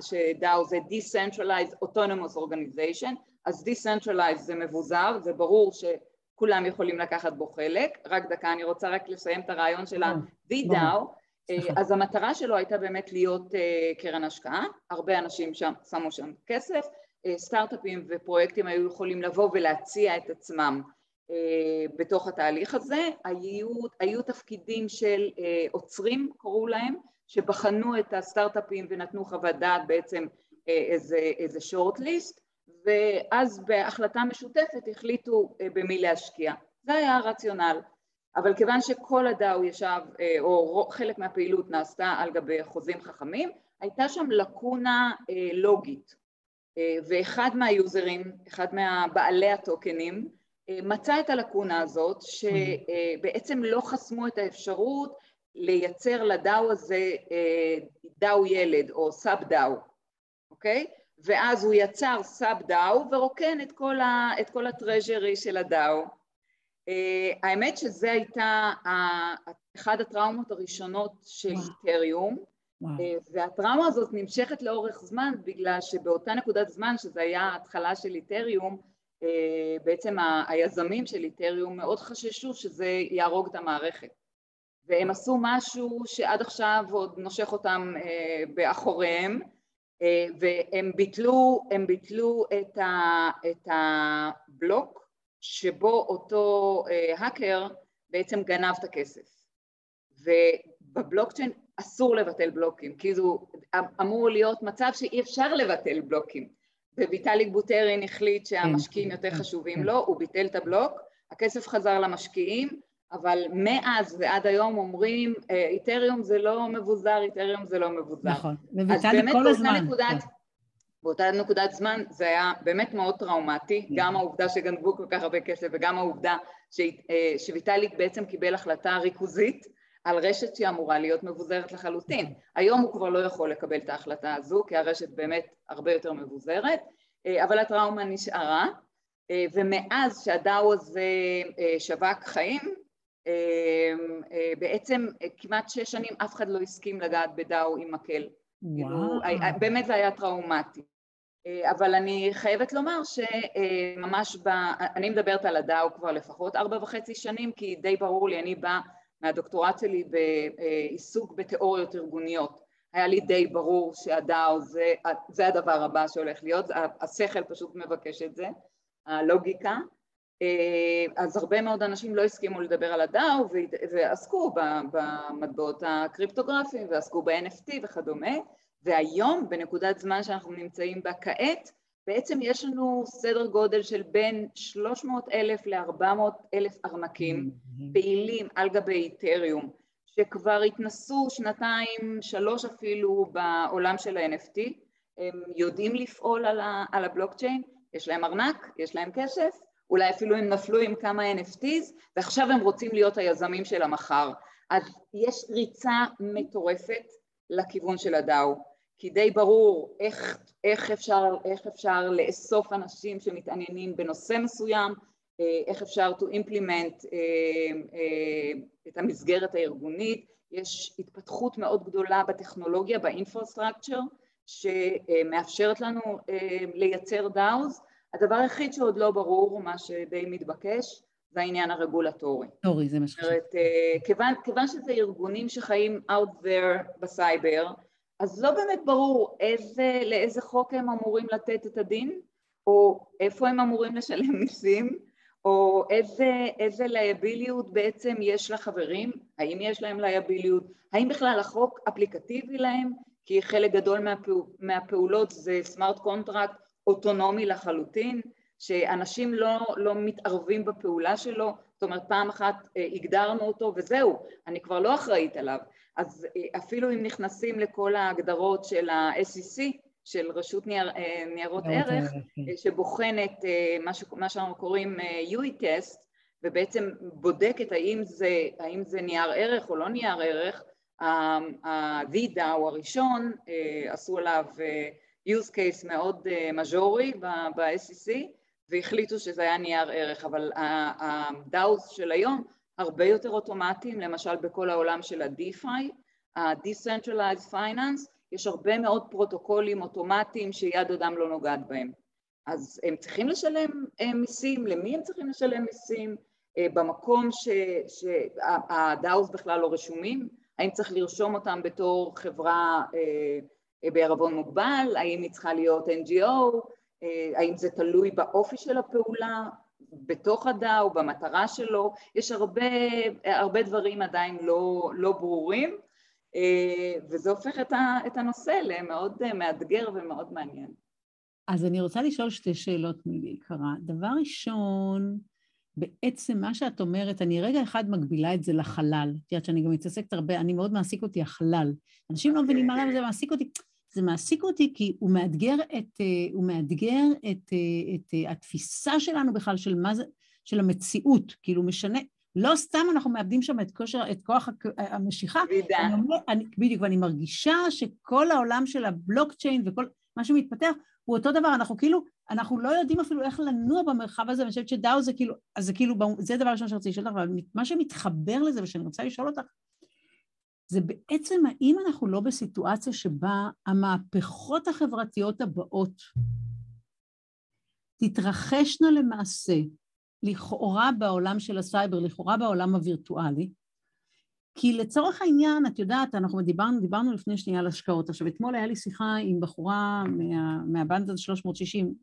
ש DAO זה Decentralized Autonomous Organization, אז Decentralized זה מבוזר, זה ברור שכולם יכולים לקחת בו חלק, רק דקה, אני רוצה רק לסיים את הרעיון של ה-The DAO, אה, אז המטרה שלו הייתה באמת להיות אה, קרן השקעה, הרבה אנשים שם שמו שם כסף, אה, סטארט-אפים ופרויקטים היו יכולים לבוא ולהציע את עצמם בתוך התהליך הזה, היו, היו תפקידים של עוצרים קראו להם, שבחנו את הסטארט-אפים ונתנו חוות דעת בעצם אה, איזה, איזה שורט ליסט ואז בהחלטה משותפת החליטו אה, במי להשקיע. זה היה הרציונל. אבל כיוון שכל הדאו ישב, אה, או חלק מהפעילות נעשתה על גבי חוזים חכמים, הייתה שם לקונה לוגית. ואחד מה userים, אחד מהבעלי ה tokenים, מצא את הלקונה הזאת, שבעצם לא חסמו את האפשרות לייצר ל DAO הזה DAO ילד או sub DAO, אוקיי? ואז הוא יצר sub DAO ורוקן את כל, ה, את כל ה treasury של ה DAO. האמת שזה הייתה אחת הטראומות הראשונות של Ethereum, והטראומה הזאת נמשכת לאורך זמן בגלל שבאותה נקודת זמן, שזה היה ההתחלה של איתריום, בעצם היזמים של איתריום מאוד חששו שזה יהרוג את המערכת. והם עשו משהו שעד עכשיו עוד נושך אותם באחוריהם, והם ביטלו, ביטלו את, ה, את הבלוק שבו אותו האקר בעצם גנב את הכסף. ובבלוקצ'יין אסור לבטל בלוקים, כי זה אמור להיות מצב שאי אפשר לבטל בלוקים. ויטאליק בוטרין החליט שהמשקיעים כן, יותר כן, חשובים כן. לו, הוא ביטל את הבלוק, הכסף חזר למשקיעים, אבל מאז ועד היום אומרים, Ethereum זה לא מבוזר, Ethereum זה לא מבוזר. נכון, ויטאליק כל הזמן. נקודת, באותה נקודת זמן זה היה באמת מאוד טראומטי, גם העובדה שגנבו כל כך הרבה כסף וגם העובדה שוויטאליק בעצם קיבל החלטה ריכוזית על רשת שהיא אמורה להיות מבוזרת לחלוטין. היום הוא כבר לא יכול לקבל את ההחלטה הזו, כי הרשת באמת הרבה יותר מבוזרת, אה, אבל הטראומה נשארה, אה, ומאז שהדאו הזה אה, שווק חיים, בעצם כמעט שש שנים אף אחד לא הסכים לגעת בדאו עם מקל. כאילו, באמת זה היה טראומטי. אבל אני חייבת לומר שממש ב... אני מדברת על הדאו כבר לפחות ארבע וחצי שנים, כי די ברור לי, אני באה מהדוקטורט שלי בעיסוק בתיאוריות ארגוניות. היה לי די ברור שהדאו זה, זה הדבר הבא שהולך להיות, השכל פשוט מבקש את זה, הלוגיקה. אז הרבה מאוד אנשים לא הסכימו לדבר על הדאו ועסקו במטבעות הקריפטוגרפיים ועסקו ב-NFT וכדומה, והיום בנקודת זמן שאנחנו נמצאים בה כעת, בעצם יש לנו סדר גודל של בין 300 אלף ל-400 אלף ארנקים פעילים על גבי איתריום, שכבר התנסו שנתיים, שלוש אפילו בעולם של ה-NFT, הם יודעים לפעול על, ה- על הבלוקצ'יין, יש להם ארנק, יש להם כסף, אולי אפילו הם נפלו עם כמה NFTs, ועכשיו הם רוצים להיות היזמים של המחר. אז יש ריצה מטורפת לכיוון של הדאו. כי די ברור איך, איך, אפשר, איך אפשר לאסוף אנשים שמתעניינים בנושא מסוים, אה, איך אפשר to implement אה, אה, את המסגרת הארגונית, יש התפתחות מאוד גדולה בטכנולוגיה, באינפרסטרקצ'ר, שמאפשרת לנו לייצר דאוז. הדבר היחיד שעוד לא ברור, מה שדי מתבקש, זה העניין הרגולטורי. טורי, זה מה שחשוב. כיוון, כיוון שזה ארגונים שחיים out there בסייבר, אז לא באמת ברור איזה, לאיזה חוק הם אמורים לתת את הדין, או איפה הם אמורים לשלם מיסים, או איזה, איזה liabilities בעצם יש לחברים, האם יש להם liabilities, האם בכלל החוק אפליקטיבי להם, כי חלק גדול מהפעול, מהפעולות זה smart contract אוטונומי לחלוטין, שאנשים לא, לא מתערבים בפעולה שלו, זאת אומרת פעם אחת אה, הגדרנו אותו וזהו, אני כבר לא אחראית עליו. אז אה, אפילו אם נכנסים לכל ההגדרות של ה-SEC, של רשות נייר, אה, ניירות ערך, כן. שבוחנת מה, ש, מה שאנחנו קוראים Howey test, ובעצם בודקת האם זה, האם זה נייר ערך או לא נייר ערך, ה-The DAO הראשון, עשו עליו use case מאוד major-י ב-SEC, והחליטו שזה היה נייר ערך, אבל ה DAOs של היום הרבה יותר אוטומטיים, למשל בכל העולם של ה-DeFi, ה-Decentralized Finance, יש הרבה מאוד פרוטוקולים אוטומטיים שיד אדם לא נוגעת בהם. אז הם צריכים לשלם אה, מיסים, למי הם צריכים לשלם מיסים? אה, במקום שהדאוס בכלל לא רשומים? האם צריך לרשום אותם בתור חברה אה, בערבון מוגבל? האם היא צריכה להיות NGO? אה, האם זה תלוי באופי של הפעולה, בתוך הדאו, במטרה שלו, יש הרבה, הרבה דברים עדיין לא, לא ברורים, אה, וזה הופך את הנושא למאוד מאתגר ומאוד מעניין. אז אני רוצה לשאול שתי שאלות בעיקרה. דבר ראשון, בעצם מה שאת אומרת, אני רגע אחד מגבילה את זה לחלל. את יודעת שאני גם מתעסקת הרבה, אני מאוד מעסיק אותי החלל. אנשים okay. לא מבינים מה זה מעסיק אותי. זה מעסיק אותי כי הוא מאתגר את, אה, הוא מאתגר את, אה, את, אה, התפיסה שלנו בכלל של מה זה, של המציאות, כאילו משנה, לא סתם אנחנו מאבדים שם את, כושר, את כוח המשיכה. אני אומר, אני, בדיוק, ואני מרגישה שכל העולם של הבלוקצ'יין וכל מה שמתפתח הוא אותו דבר, אנחנו כאילו, אנחנו לא יודעים אפילו איך לנוע במרחב הזה, ואני חושבת שדאו זה כאילו, אז זה כאילו, זה דבר ראשון שרציתי לשאול אותך, אבל מה שמתחבר לזה ושאני רוצה לשאול אותך, זה בעצם האם אנחנו לא בסיטואציה שבה המהפכות החברתיות הבאות תתרחשנה למעשה לכאורה בעולם של הסייבר, לכאורה בעולם הווירטואלי, כי לצורך העניין, את יודעת, אנחנו דיברנו, דיברנו לפני שנייה על השקעות. עכשיו, אתמול היה לי שיחה עם בחורה מה, מהבנדה 360,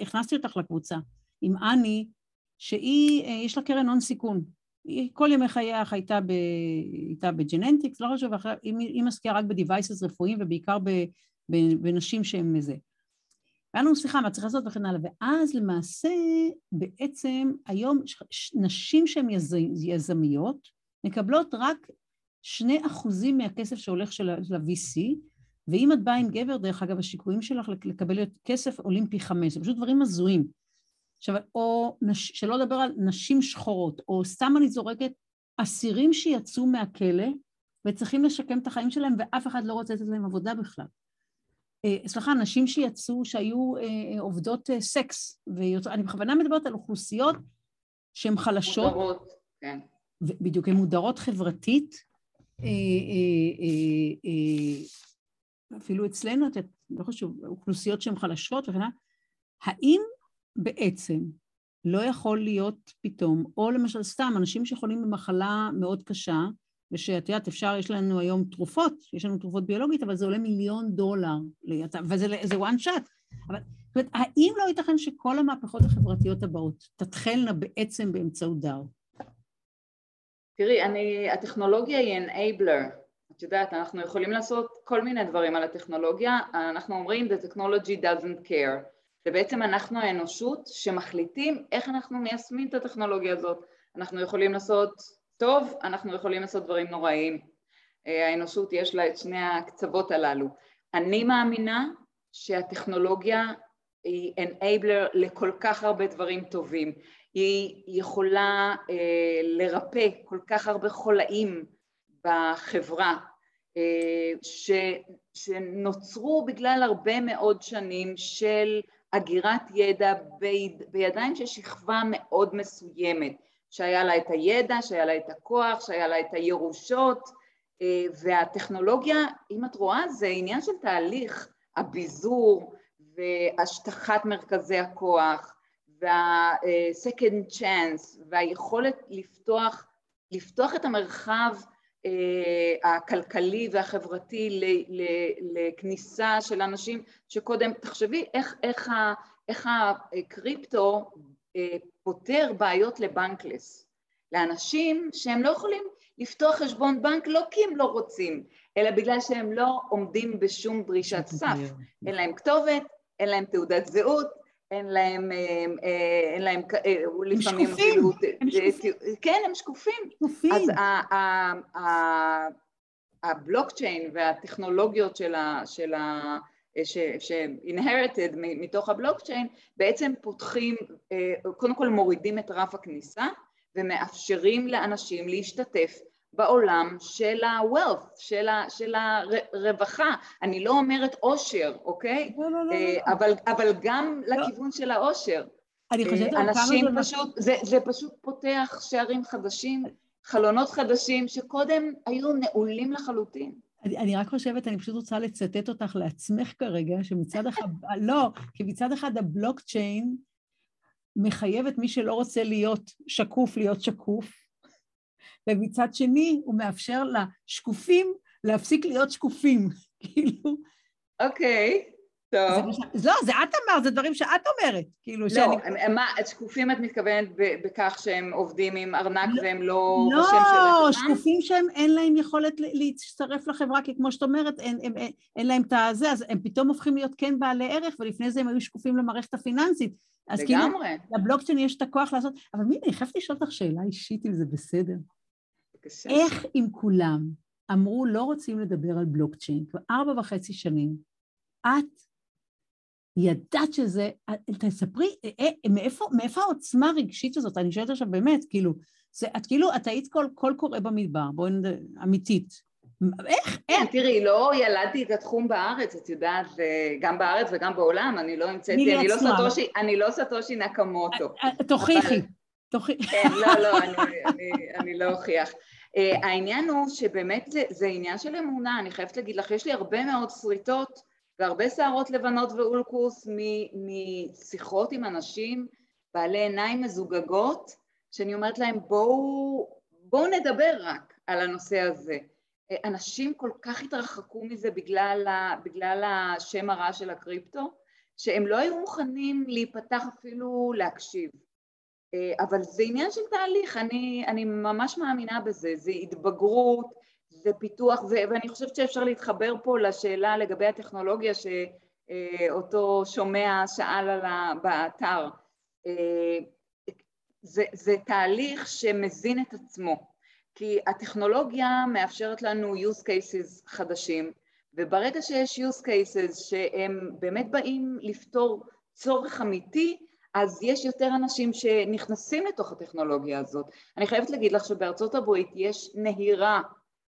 הכנסתי אותך לקבוצה, עם אני, שהיא, אה, יש לה קרן הון סיכון. היא כל ימי חייה הייתה, ב, הייתה בג'ננטיקס, לא חשוב, היא, היא משקיעה רק בדיווייסס רפואיים ובעיקר ב, ב, בנשים שהן מזה. והיה לנו שיחה מה צריך לעשות וכן הלאה, ואז למעשה בעצם היום נשים שהן יז, יזמיות מקבלות רק שני אחוזים מהכסף שהולך של ה-VC, ואם את באה עם גבר, דרך אגב, השיקויים שלך לקבל כסף עולים פי חמש, זה פשוט דברים הזויים. עכשיו, או נש, שלא לדבר על נשים שחורות, או סתם אני זורקת אסירים שיצאו מהכלא וצריכים לשקם את החיים שלהם ואף אחד לא רוצה לתת להם עבודה בכלל. אה, סליחה, נשים שיצאו, שהיו אה, אה, עובדות סקס, ואני בכוונה מדברת על אוכלוסיות שהן חלשות. מודרות, כן. בדיוק, הן מודרות חברתית, אפילו אצלנו, לא חשוב, אוכלוסיות שהן חלשות וכן הלאה, האם בעצם לא יכול להיות פתאום, או למשל סתם אנשים שיכולים במחלה מאוד קשה, ושאת יודעת, אפשר, יש לנו היום תרופות, יש לנו תרופות ביולוגית, אבל זה עולה מיליון דולר, וזה one shot. אבל, זאת אומרת, האם לא ייתכן שכל המהפכות החברתיות הבאות תתחלנה בעצם באמצעות דאו? תראי, אני, הטכנולוגיה היא enabler. את יודעת, אנחנו יכולים לעשות כל מיני דברים על הטכנולוגיה, אנחנו אומרים the technology doesn't care. זה בעצם אנחנו האנושות שמחליטים איך אנחנו מיישמים את הטכנולוגיה הזאת. אנחנו יכולים לעשות טוב, אנחנו יכולים לעשות דברים נוראים. אה, האנושות יש לה את שני הקצוות הללו. אני מאמינה שהטכנולוגיה היא enabler לכל כך הרבה דברים טובים. היא יכולה אה, לרפא כל כך הרבה חולאים בחברה אה, ש, שנוצרו בגלל הרבה מאוד שנים של אגירת ידע ביד, בידיים של שכבה מאוד מסוימת. שהיה לה את הידע, שהיה לה את הכוח, שהיה לה את הירושות, אה, והטכנולוגיה, אם את רואה, זה עניין של תהליך, הביזור והשטחת מרכזי הכוח וה-second chance והיכולת לפתוח, לפתוח את המרחב אה, הכלכלי והחברתי לכניסה של אנשים שקודם, תחשבי איך, איך, איך הקריפטו אה, פותר בעיות לבנקלס, לאנשים שהם לא יכולים לפתוח חשבון בנק לא כי הם לא רוצים, אלא בגלל שהם לא עומדים בשום דרישת סף, אין להם כתובת, אין להם תעודת זהות, אין להם, אה, אה, אין להם, לפעמים אפילו, כן הם שקופים, אז הבלוקצ'יין והטכנולוגיות של ה... ש-inherited מתוך הבלוקצ'יין בעצם פותחים, אה, קודם כל מורידים את רף הכניסה ומאפשרים לאנשים להשתתף בעולם של ה-wealth, של, ה- של הרווחה. אני לא אומרת עושר, אוקיי? לא, לא, לא. אה, לא. אבל, אבל גם לא. לכיוון של העושר. אני חושבת אה, אנשים פשוט, זה, זה פשוט פותח שערים חדשים, חלונות חדשים שקודם היו נעולים לחלוטין. אני, אני רק חושבת, אני פשוט רוצה לצטט אותך לעצמך כרגע, שמצד אחד, לא, כי מצד אחד הבלוקצ'יין מחייב את מי שלא רוצה להיות שקוף להיות שקוף, ומצד שני הוא מאפשר לשקופים להפסיק להיות שקופים, כאילו. אוקיי. טוב. זה, לא, זה את אמרת, זה דברים שאת אומרת. כאילו, לא, שאני... מה, שקופים את מתכוונת בכך שהם עובדים עם ארנק לא, והם לא, לא בשם של? לא, שקופים שהם אין להם יכולת להצטרף לחברה, כי כמו שאת אומרת, אין, אין, אין, אין להם את הזה, אז הם פתאום הופכים להיות כן בעלי ערך, ולפני זה הם היו שקופים למערכת הפיננסית. אז כאילו, לגמרי. כאילו, לבלוקצ'יין יש את הכוח לעשות, אבל מיני, אני חייבת לשאול אותך שאלה אישית אם זה בסדר. בבקשה. איך אם כולם אמרו לא רוצים לדבר על בלוקצ'יין כבר ארבע וחצי שנים, את ידעת שזה, תספרי, אה, אה, מאיפה, מאיפה העוצמה הרגשית הזאת? אני שואלת עכשיו באמת, כאילו, זה, את כאילו, את היית קול, קול קורא במדבר, בואי נדע, אמיתית. איך? כן, תראי, לא ילדתי את התחום בארץ, את יודעת, גם בארץ וגם בעולם, אני לא המצאתי, אני לא סאטושי, אני לא סאטושי נקמוטו. אה, תוכיחי. תוכיחי. כן, לא, לא, אני לא אוכיח. אה, העניין הוא שבאמת זה, זה עניין של אמונה, אני חייבת להגיד לך, יש לי הרבה מאוד שריטות והרבה שערות לבנות ואולקוס משיחות עם אנשים בעלי עיניים מזוגגות, שאני אומרת להם בואו, בואו נדבר רק על הנושא הזה. אה, אנשים כל כך התרחקו מזה בגלל, ה, בגלל השם הרע של הקריפטו, שהם לא היו מוכנים להיפתח אפילו להקשיב. אה, אבל זה עניין של תהליך, אני, אני ממש מאמינה בזה, זה התבגרות, זה פיתוח, ו, ואני חושבת שאפשר להתחבר פה לשאלה לגבי הטכנולוגיה שאותו שומע שאל עלה באתר. אה, זה, זה תהליך שמזין את עצמו, כי הטכנולוגיה מאפשרת לנו use cases חדשים, וברגע שיש use cases שהם באמת באים לפתור צורך אמיתי, אז יש יותר אנשים שנכנסים לתוך הטכנולוגיה הזאת. אני חייבת להגיד לך שבארצות הברית יש נהירה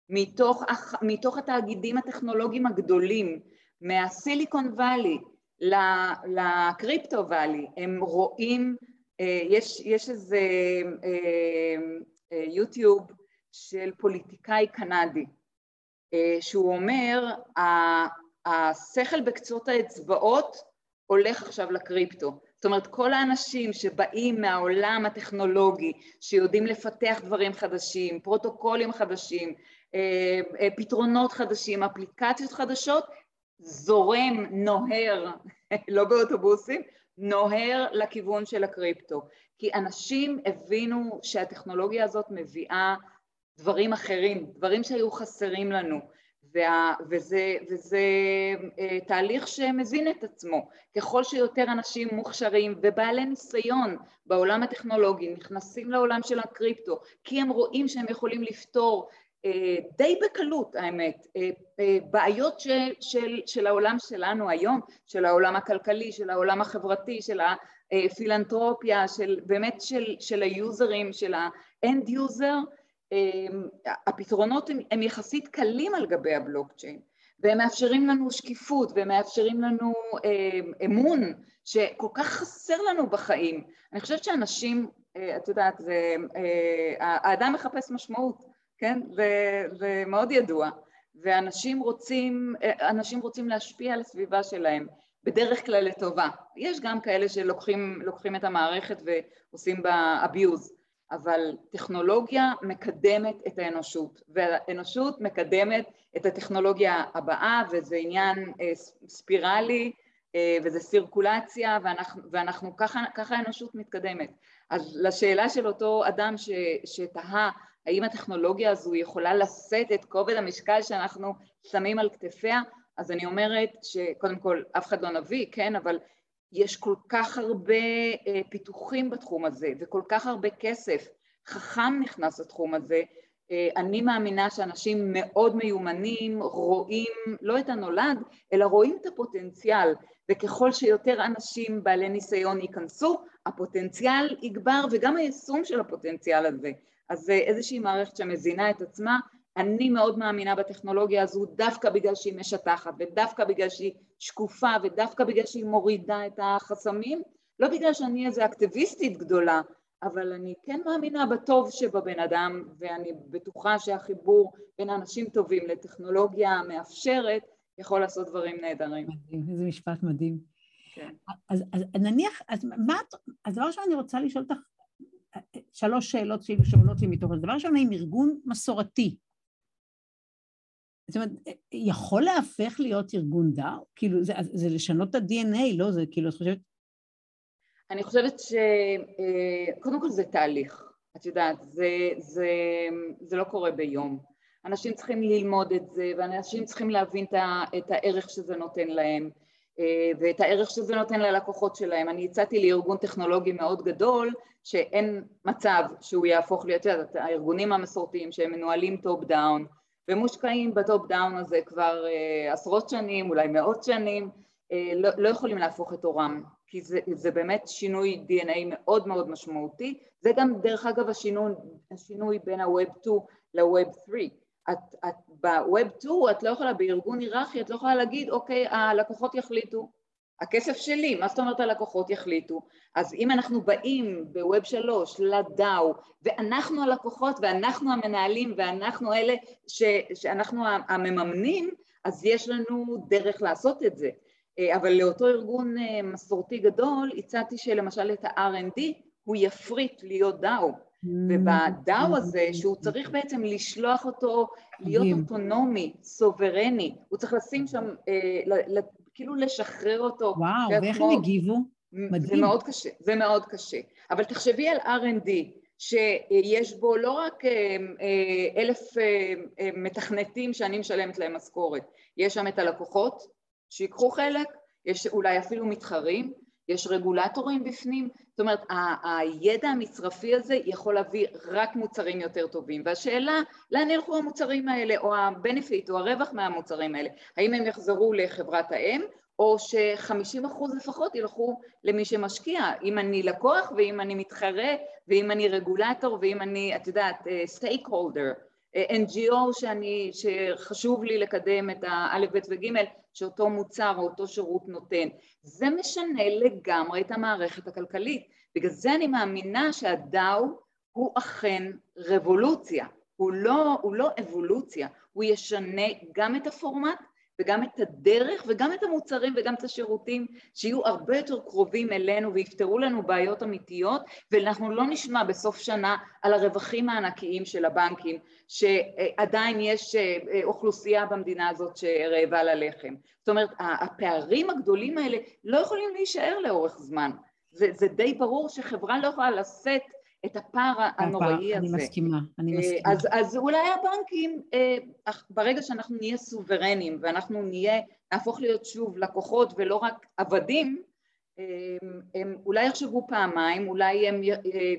מתוך, מתוך התאגידים הטכנולוגיים הגדולים, מהסיליקון וואלי לקריפטו וואלי, הם רואים, אה, יש, יש איזה יוטיוב אה, אה, של פוליטיקאי קנדי, שהוא אומר, השכל בקצות האצבעות הולך עכשיו לקריפטו. זאת אומרת, כל האנשים שבאים מהעולם הטכנולוגי, שיודעים לפתח דברים חדשים, פרוטוקולים חדשים, אה, אה, פתרונות חדשים, אפליקציות חדשות, זורם, נוהר, לא באוטובוסים, נוהר לכיוון של הקריפטו. כי אנשים הבינו שהטכנולוגיה הזאת מביאה דברים אחרים, דברים שהיו חסרים לנו. וה, וזה, וזה אה, תהליך שמזין את עצמו. ככל שיותר אנשים מוכשרים ובעלי ניסיון בעולם הטכנולוגי נכנסים לעולם של הקריפטו, כי הם רואים שהם יכולים לפתור אה, די בקלות האמת, אה, בעיות של, של, של העולם שלנו היום, של העולם הכלכלי, של העולם החברתי, של הפילנטרופיה, של באמת של, של ה users, של ה end user, הפתרונות הם, הם יחסית קלים על גבי הבלוקצ'יין והם מאפשרים לנו שקיפות והם מאפשרים לנו אה, אמון שכל כך חסר לנו בחיים. אני חושבת שאנשים, אה, את יודעת, זה, אה, האדם מחפש משמעות, כן? זה, זה מאוד ידוע. ואנשים רוצים, אה, אנשים להשפיע על הסביבה שלהם, בדרך כלל לטובה. יש גם כאלה שלוקחים את המערכת ועושים בה abuse, אבל טכנולוגיה מקדמת את האנושות, והאנושות מקדמת את הטכנולוגיה הבאה, וזה עניין אה, ספירלי, אה, וזה סירקולציה, ואנחנו, ואנחנו ככה, ככה האנושות מתקדמת. אז לשאלה של אותו אדם ש, שתהה האם הטכנולוגיה הזו יכולה לשאת את כובד המשקל שאנחנו שמים על כתפיה, אז אני אומרת שקודם כל אף אחד לא נביא, כן, אבל יש כל כך הרבה אה, פיתוחים בתחום הזה וכל כך הרבה כסף. חכם נכנס לתחום הזה, אה, אני מאמינה שאנשים מאוד מיומנים רואים לא את הנולד, אלא רואים את הפוטנציאל, וככל שיותר אנשים בעלי ניסיון ייכנסו, הפוטנציאל יגבר וגם היישום של הפוטנציאל הזה. אז זה איזושהי מערכת שמזינה את עצמה אני מאוד מאמינה בטכנולוגיה הזו דווקא בגלל שהיא משטחת ודווקא בגלל שהיא שקופה ודווקא בגלל שהיא מורידה את החסמים, לא בגלל שאני איזה אקטיביסטית גדולה, אבל אני כן מאמינה בטוב שבבן אדם ואני בטוחה שהחיבור בין אנשים טובים לטכנולוגיה מאפשרת יכול לעשות דברים נהדרים. מדהים, איזה משפט מדהים. כן. אז, אז נניח, אז מה, אז דבר ראשון אני רוצה לשאול אותך שלוש שאלות שעולות לי מתוך זה. דבר ראשון, האם ארגון מסורתי זאת אומרת, יכול להפך להיות ארגון DAO? כאילו, זה, זה לשנות את ה-DNA, לא? זה כאילו, את חושבת... אני חושבת שקודם אה, כל זה תהליך, את יודעת, זה, זה, זה לא קורה ביום. אנשים צריכים ללמוד את זה, ואנשים צריכים להבין את הערך שזה נותן להם, אה, ואת הערך שזה נותן ללקוחות שלהם. אני הצעתי לארגון טכנולוגי מאוד גדול, שאין מצב שהוא יהפוך להיות, את יודעת, הארגונים המסורתיים שהם מנוהלים top down, ומושקעים ב top down הזה כבר uh, עשרות שנים, אולי מאות שנים, לא, לא יכולים להפוך את עורם, כי זה, זה באמת שינוי DNA מאוד מאוד משמעותי, זה גם דרך אגב השינוי, השינוי בין ה-Web 2 ל-Web 3. את, את ב-Web 2 את לא יכולה, בארגון היררכי את לא יכולה להגיד אוקיי הלקוחות יחליטו, הכסף שלי, מה זאת אומרת הלקוחות יחליטו? אז אם אנחנו באים ב Web שלוש ל DAO ואנחנו הלקוחות ואנחנו המנהלים ואנחנו אלה ש, שאנחנו המממנים, אז יש לנו דרך לעשות את זה. אה, אבל לאותו ארגון אה, מסורתי גדול הצעתי שלמשל את ה-R&D הוא יפריט להיות דאו. Mm. ובדאו הזה, שהוא צריך בעצם לשלוח אותו להיות אוטונומי, סוברני, הוא צריך לשים שם, אה, כאילו לשחרר אותו. וואו, ואיך הם הגיבו? מדהים. זה מאוד קשה, זה מאוד קשה. אבל תחשבי על R&D, שיש בו לא רק אה, אה, אלף אה, מתכנתים שאני משלמת להם משכורת, יש שם את הלקוחות שיקחו חלק, יש אולי אפילו מתחרים, יש רגולטורים בפנים, זאת אומרת הידע המצרפי הזה יכול להביא רק מוצרים יותר טובים. והשאלה לאן ילכו המוצרים האלה או ה-benefit או הרווח מהמוצרים האלה, האם הם יחזרו לחברת האם או ש-50% לפחות ילכו למי שמשקיע, אם אני לקוח ואם אני מתחרה ואם אני רגולטור ואם אני, את יודעת, סטייק הולדר, NGO שאני, שחשוב לי לקדם את האלף, בית וגימל שאותו מוצר או אותו שירות נותן. זה משנה לגמרי את המערכת הכלכלית. בגלל זה אני מאמינה שהדאו הוא אכן רבולוציה, הוא לא, הוא לא אבולוציה, הוא ישנה גם את הפורמט וגם את הדרך וגם את המוצרים וגם את השירותים שיהיו הרבה יותר קרובים אלינו ויפתרו לנו בעיות אמיתיות ואנחנו לא נשמע בסוף שנה על הרווחים הענקיים של הבנקים שעדיין יש אה, אוכלוסייה במדינה הזאת שרעבה ללחם. זאת אומרת הפערים הגדולים האלה לא יכולים להישאר לאורך זמן. זה, זה די ברור שחברה לא יכולה לשאת את הפער הנוראי הזה. אני מסכימה, אני אה, מסכימה. אז, אז אולי הבנקים, אה, ברגע שאנחנו נהיה סוברנים ואנחנו נהיה, נהפוך להיות שוב לקוחות ולא רק עבדים, אה, הם אולי יחשבו פעמיים, אולי הם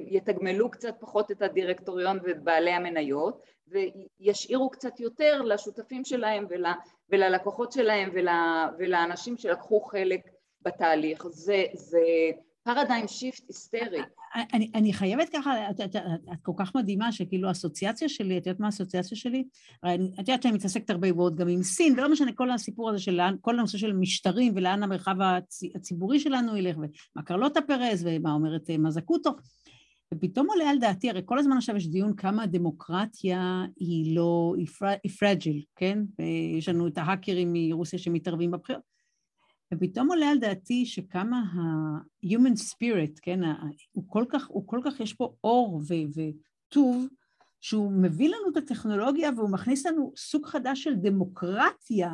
יתגמלו קצת פחות את הדירקטוריון ואת בעלי המניות וישאירו קצת יותר לשותפים שלהם ול, וללקוחות שלהם ול, ולאנשים שלקחו חלק בתהליך. זה, זה paradigm shift היסטרי. אני, אני חייבת ככה, את, את, את, את כל כך מדהימה, שכאילו האסוציאציה שלי, את יודעת מה האסוציאציה שלי? את יודעת שאני מתעסקת הרבה מאוד גם עם סין, ולא משנה כל הסיפור הזה של לאן, כל הנושא של משטרים ולאן המרחב הצ, הציבורי שלנו ילך, ומה קרלוטה פרז ומה אומרת אה, מזוקטו. ופתאום עולה על דעתי, הרי כל הזמן עכשיו יש דיון כמה הדמוקרטיה היא לא, היא fragile, כן? ויש לנו את ההאקרים מרוסיה שמתערבים בבחירות. ופתאום עולה על דעתי שכמה ה-human spirit, כן, הוא כל כך, הוא כל כך, יש פה אור וטוב, שהוא מביא לנו את הטכנולוגיה והוא מכניס לנו סוג חדש של דמוקרטיה,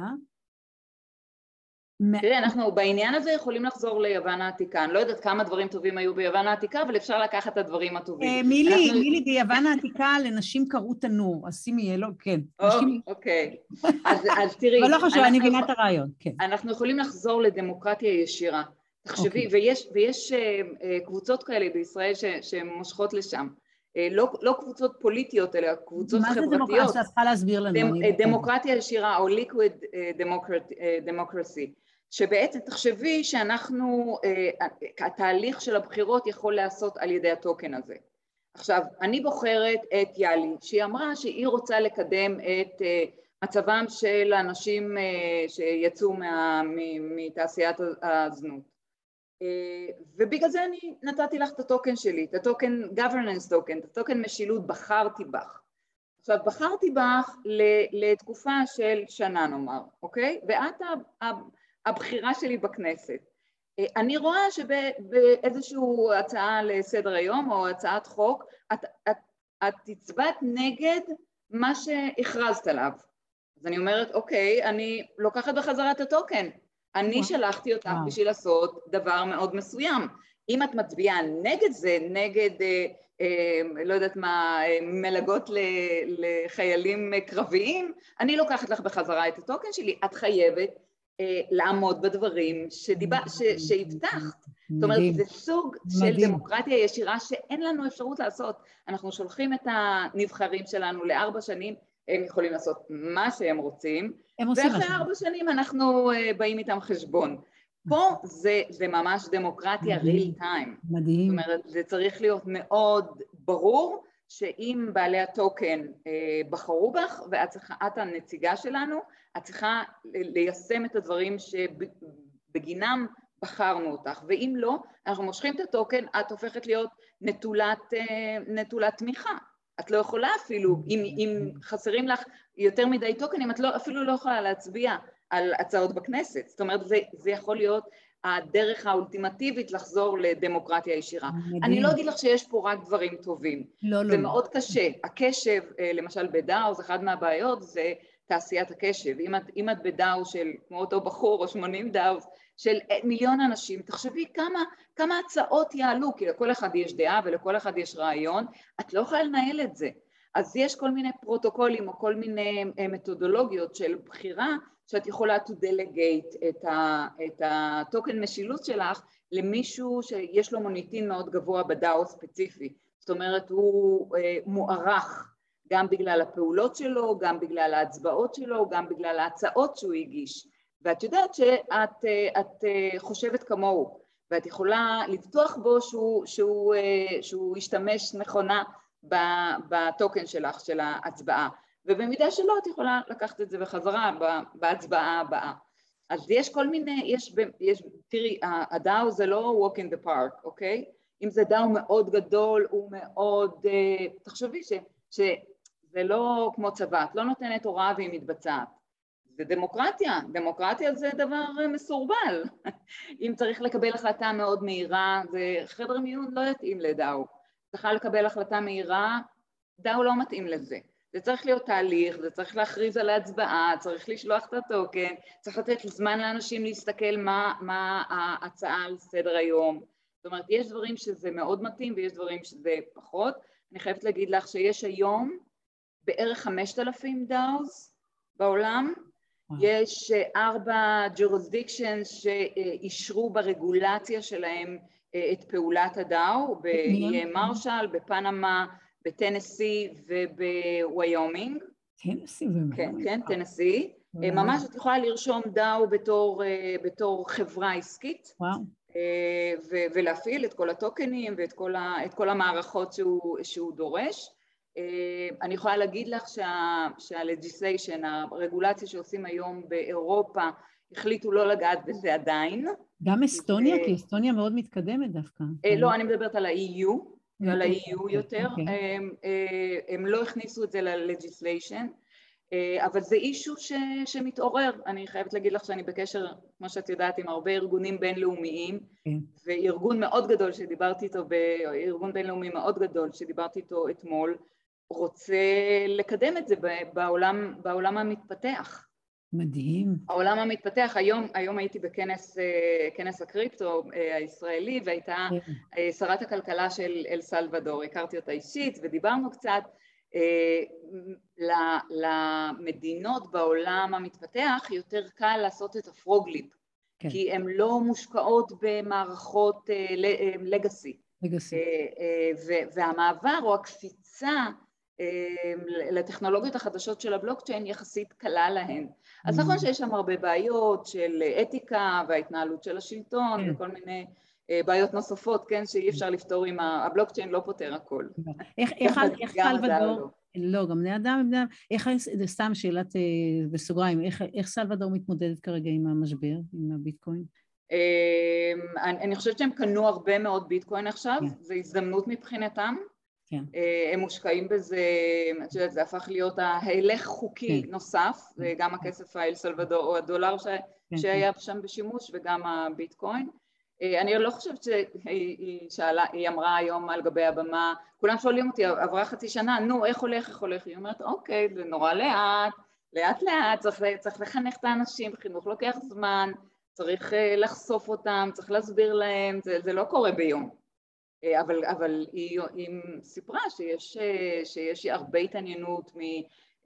תראי, אנחנו בעניין הזה יכולים לחזור ליוון העתיקה. אני לא יודעת כמה דברים טובים היו ביוון העתיקה, אבל אפשר לקחת את הדברים הטובים. אה, מילי, מילי, ביוון העתיקה לנשים קראו תנור, אז שימי אלו, כן. אוקיי. אז תראי... אבל לא חשוב, אני מבינה את הרעיון, כן. אנחנו יכולים לחזור לדמוקרטיה ישירה. תחשבי, אוקיי. ויש אה, אה, קבוצות כאלה בישראל שמושכות לשם. לא, לא קבוצות פוליטיות, אלא קבוצות מה חברתיות. מה זה דמוקרטיה? את צריכה להסביר לנו. דמוקרטיה ישירה או liquid democracy. שבעצם תחשבי שאנחנו, אה, התהליך של הבחירות יכול להיעשות על ידי הטוקן הזה. עכשיו, אני בוחרת את יאלי, שהיא אמרה שהיא רוצה לקדם את אה, מצבם של האנשים אה, שיצאו מה, מתעשיית הזנות. ובגלל זה אני נתתי לך את הטוקן שלי, את הטוקן governance token, את הטוקן משילות, בחרתי בך. עכשיו, בחרתי בך לתקופה של שנה נאמר, אוקיי? ואת הבחירה שלי בכנסת. אה, אני רואה שבאיזושהי הצעה לסדר היום או הצעת חוק, את, את, את הצבעת נגד מה שהכרזת עליו. אז אני אומרת, אוקיי, אני לוקחת בחזרה את הטוקן. אני שלחתי אותך בשביל לעשות דבר מאוד מסוים. אם את מצביעה נגד זה, נגד, אה, אה, לא יודעת מה, אה, מלגות לחיילים קרביים, אני לוקחת לך בחזרה את הטוקן שלי. את חייבת לעמוד בדברים ש, שהבטחת. זאת אומרת, זה סוג מדהים. של דמוקרטיה ישירה שאין לנו אפשרות לעשות. אנחנו שולחים את הנבחרים שלנו לארבע שנים, הם יכולים לעשות מה שהם רוצים, ואחרי ארבע שנים אנחנו אה, באים איתם חשבון. פה זה, זה ממש דמוקרטיה real time. מדהים. זאת אומרת, זה צריך להיות מאוד ברור שאם בעלי הטוקן אה, בחרו בך ואת את הנציגה שלנו, את צריכה ליישם את הדברים שבגינם בחרנו אותך, ואם לא, אנחנו מושכים את הטוקן, את הופכת להיות נטולת, אה, נטולת תמיכה. את לא יכולה אפילו, אם, אם חסרים לך יותר מדי טוקנים, את לא, אפילו לא יכולה להצביע על הצעות בכנסת. זאת אומרת, זה, זה יכול להיות הדרך האולטימטיבית לחזור לדמוקרטיה ישירה. מדהים. אני לא אגיד לך שיש פה רק דברים טובים. לא, לא. זה מאוד קשה. הקשב, אה, למשל בדאו, זה אחת מהבעיות, זה תעשיית הקשב. אם את, אם את בדאו של, כמו אותו בחור, או 80 דאו, של מיליון אנשים, תחשבי כמה, כמה הצעות יעלו, כי לכל אחד יש דעה ולכל אחד יש רעיון, את לא יכולה לנהל את זה. אז יש כל מיני פרוטוקולים או כל מיני אה, מתודולוגיות של בחירה שאת יכולה to delegate את, ה, את הטוקן משילות שלך למישהו שיש לו מוניטין מאוד גבוה בדאו ספציפי. זאת אומרת, הוא אה, מוערך גם בגלל הפעולות שלו, גם בגלל ההצבעות שלו, גם בגלל ההצעות שהוא הגיש. ואת יודעת שאת אה, את אה, חושבת כמוהו, ואת יכולה לבטוח בו שהוא, שהוא, אה, שהוא ישתמש נכונה בטוקן שלך, של ההצבעה. ובמידה שלא, את יכולה לקחת את זה בחזרה בהצבעה הבאה. אז יש כל מיני, יש, יש תראי, הדאו זה לא walk in the park, אוקיי? אם זה דאו מאוד גדול, הוא מאוד, תחשבי ש, שזה לא כמו צבא, את לא נותנת הוראה והיא מתבצעת. זה דמוקרטיה, דמוקרטיה זה דבר מסורבל. אם צריך לקבל החלטה מאוד מהירה, זה חדר מיון לא יתאים לדאו. צריכה לקבל החלטה מהירה, דאו לא מתאים לזה. זה צריך להיות תהליך, זה צריך להכריז על ההצבעה, צריך לשלוח את הטוקן, צריך לתת זמן לאנשים להסתכל מה, מה ההצעה על סדר היום. זאת אומרת, יש דברים שזה מאוד מתאים ויש דברים שזה פחות. אני חייבת להגיד לך שיש היום בערך 5,000 DAOs בעולם, יש ארבע jurisdictions שאישרו ברגולציה שלהם אה, את פעולת ה DAO, באיי מרשל, בפנמה, בטנסי ובוויומינג. טנסי ומה? כן, כן, טנסי. אה, ממש את יכולה לרשום DAO בתור, בתור חברה עסקית. וואו. ולהפעיל את כל הטוקנים ואת כל, ה, כל המערכות שהוא, שהוא דורש. אה, אני יכולה להגיד לך שה-legislation, הרגולציה שעושים היום באירופה, החליטו לא לגעת בזה עדיין. גם אסטוניה? כי אסטוניה מאוד מתקדמת דווקא. אה, לא, אני מדברת על ה-EU, על ה-EU אוקיי, יותר. אוקיי. אה, הם לא הכניסו את זה ל-legislation, אבל זה אישו שמתעורר. אני חייבת להגיד לך שאני בקשר, כמו שאת יודעת, עם הרבה ארגונים בינלאומיים, כן. וארגון מאוד גדול שדיברתי איתו, ארגון בינלאומי מאוד גדול שדיברתי איתו אתמול, רוצה לקדם את זה בעולם, בעולם המתפתח. מדהים. העולם המתפתח, היום, היום הייתי בכנס אה, כנס הקריפטו אה, הישראלי והייתה כן. אה, שרת הכלכלה של אל סלוודור, הכרתי אותה אישית ודיברנו קצת. למדינות בעולם המתפתח יותר קל לעשות את הפרוגליפ, כן. כי הן לא מושקעות במערכות לגאסי. לגאסי. והמעבר או הקפיצה לטכנולוגיות החדשות של הבלוקצ'יין יחסית קלה להן. אז נכון. שיש שם הרבה בעיות של אתיקה וההתנהלות של השלטון כן. וכל מיני אה, בעיות נוספות, כן, שאי אפשר לפתור עם הבלוקצ'יין, לא פותר הכל. איך סלוודור, לא, גם בני אדם, בני אדם, איך, זה סתם שאלת אה, בסוגריים, איך סלוודור מתמודדת כרגע עם המשבר, עם הביטקוין? אמ, אני חושבת שהם קנו הרבה מאוד ביטקוין עכשיו, כן. זו הזדמנות מבחינתם. כן. אה, הם מושקעים בזה, את יודעת, זה הפך להיות ההילך חוקי כן. נוסף, גם הכסף האל סלבדור או הדולר ש... כן, שהיה כן. שם בשימוש וגם הביטקוין. אה, אני לא חושבת שהיא שאלה, היא אמרה היום על גבי הבמה, כולם שואלים אותי, עברה חצי שנה, נו, איך הולך, איך הולך? היא אומרת, אוקיי, זה נורא לאט, לאט לאט, צריך, צריך לחנך את האנשים, חינוך לוקח זמן, צריך אה, לחשוף אותם, צריך להסביר להם, זה, זה לא קורה ביום. אה, אבל, אבל היא, היא סיפרה שיש, אה, שיש הרבה התעניינות מ...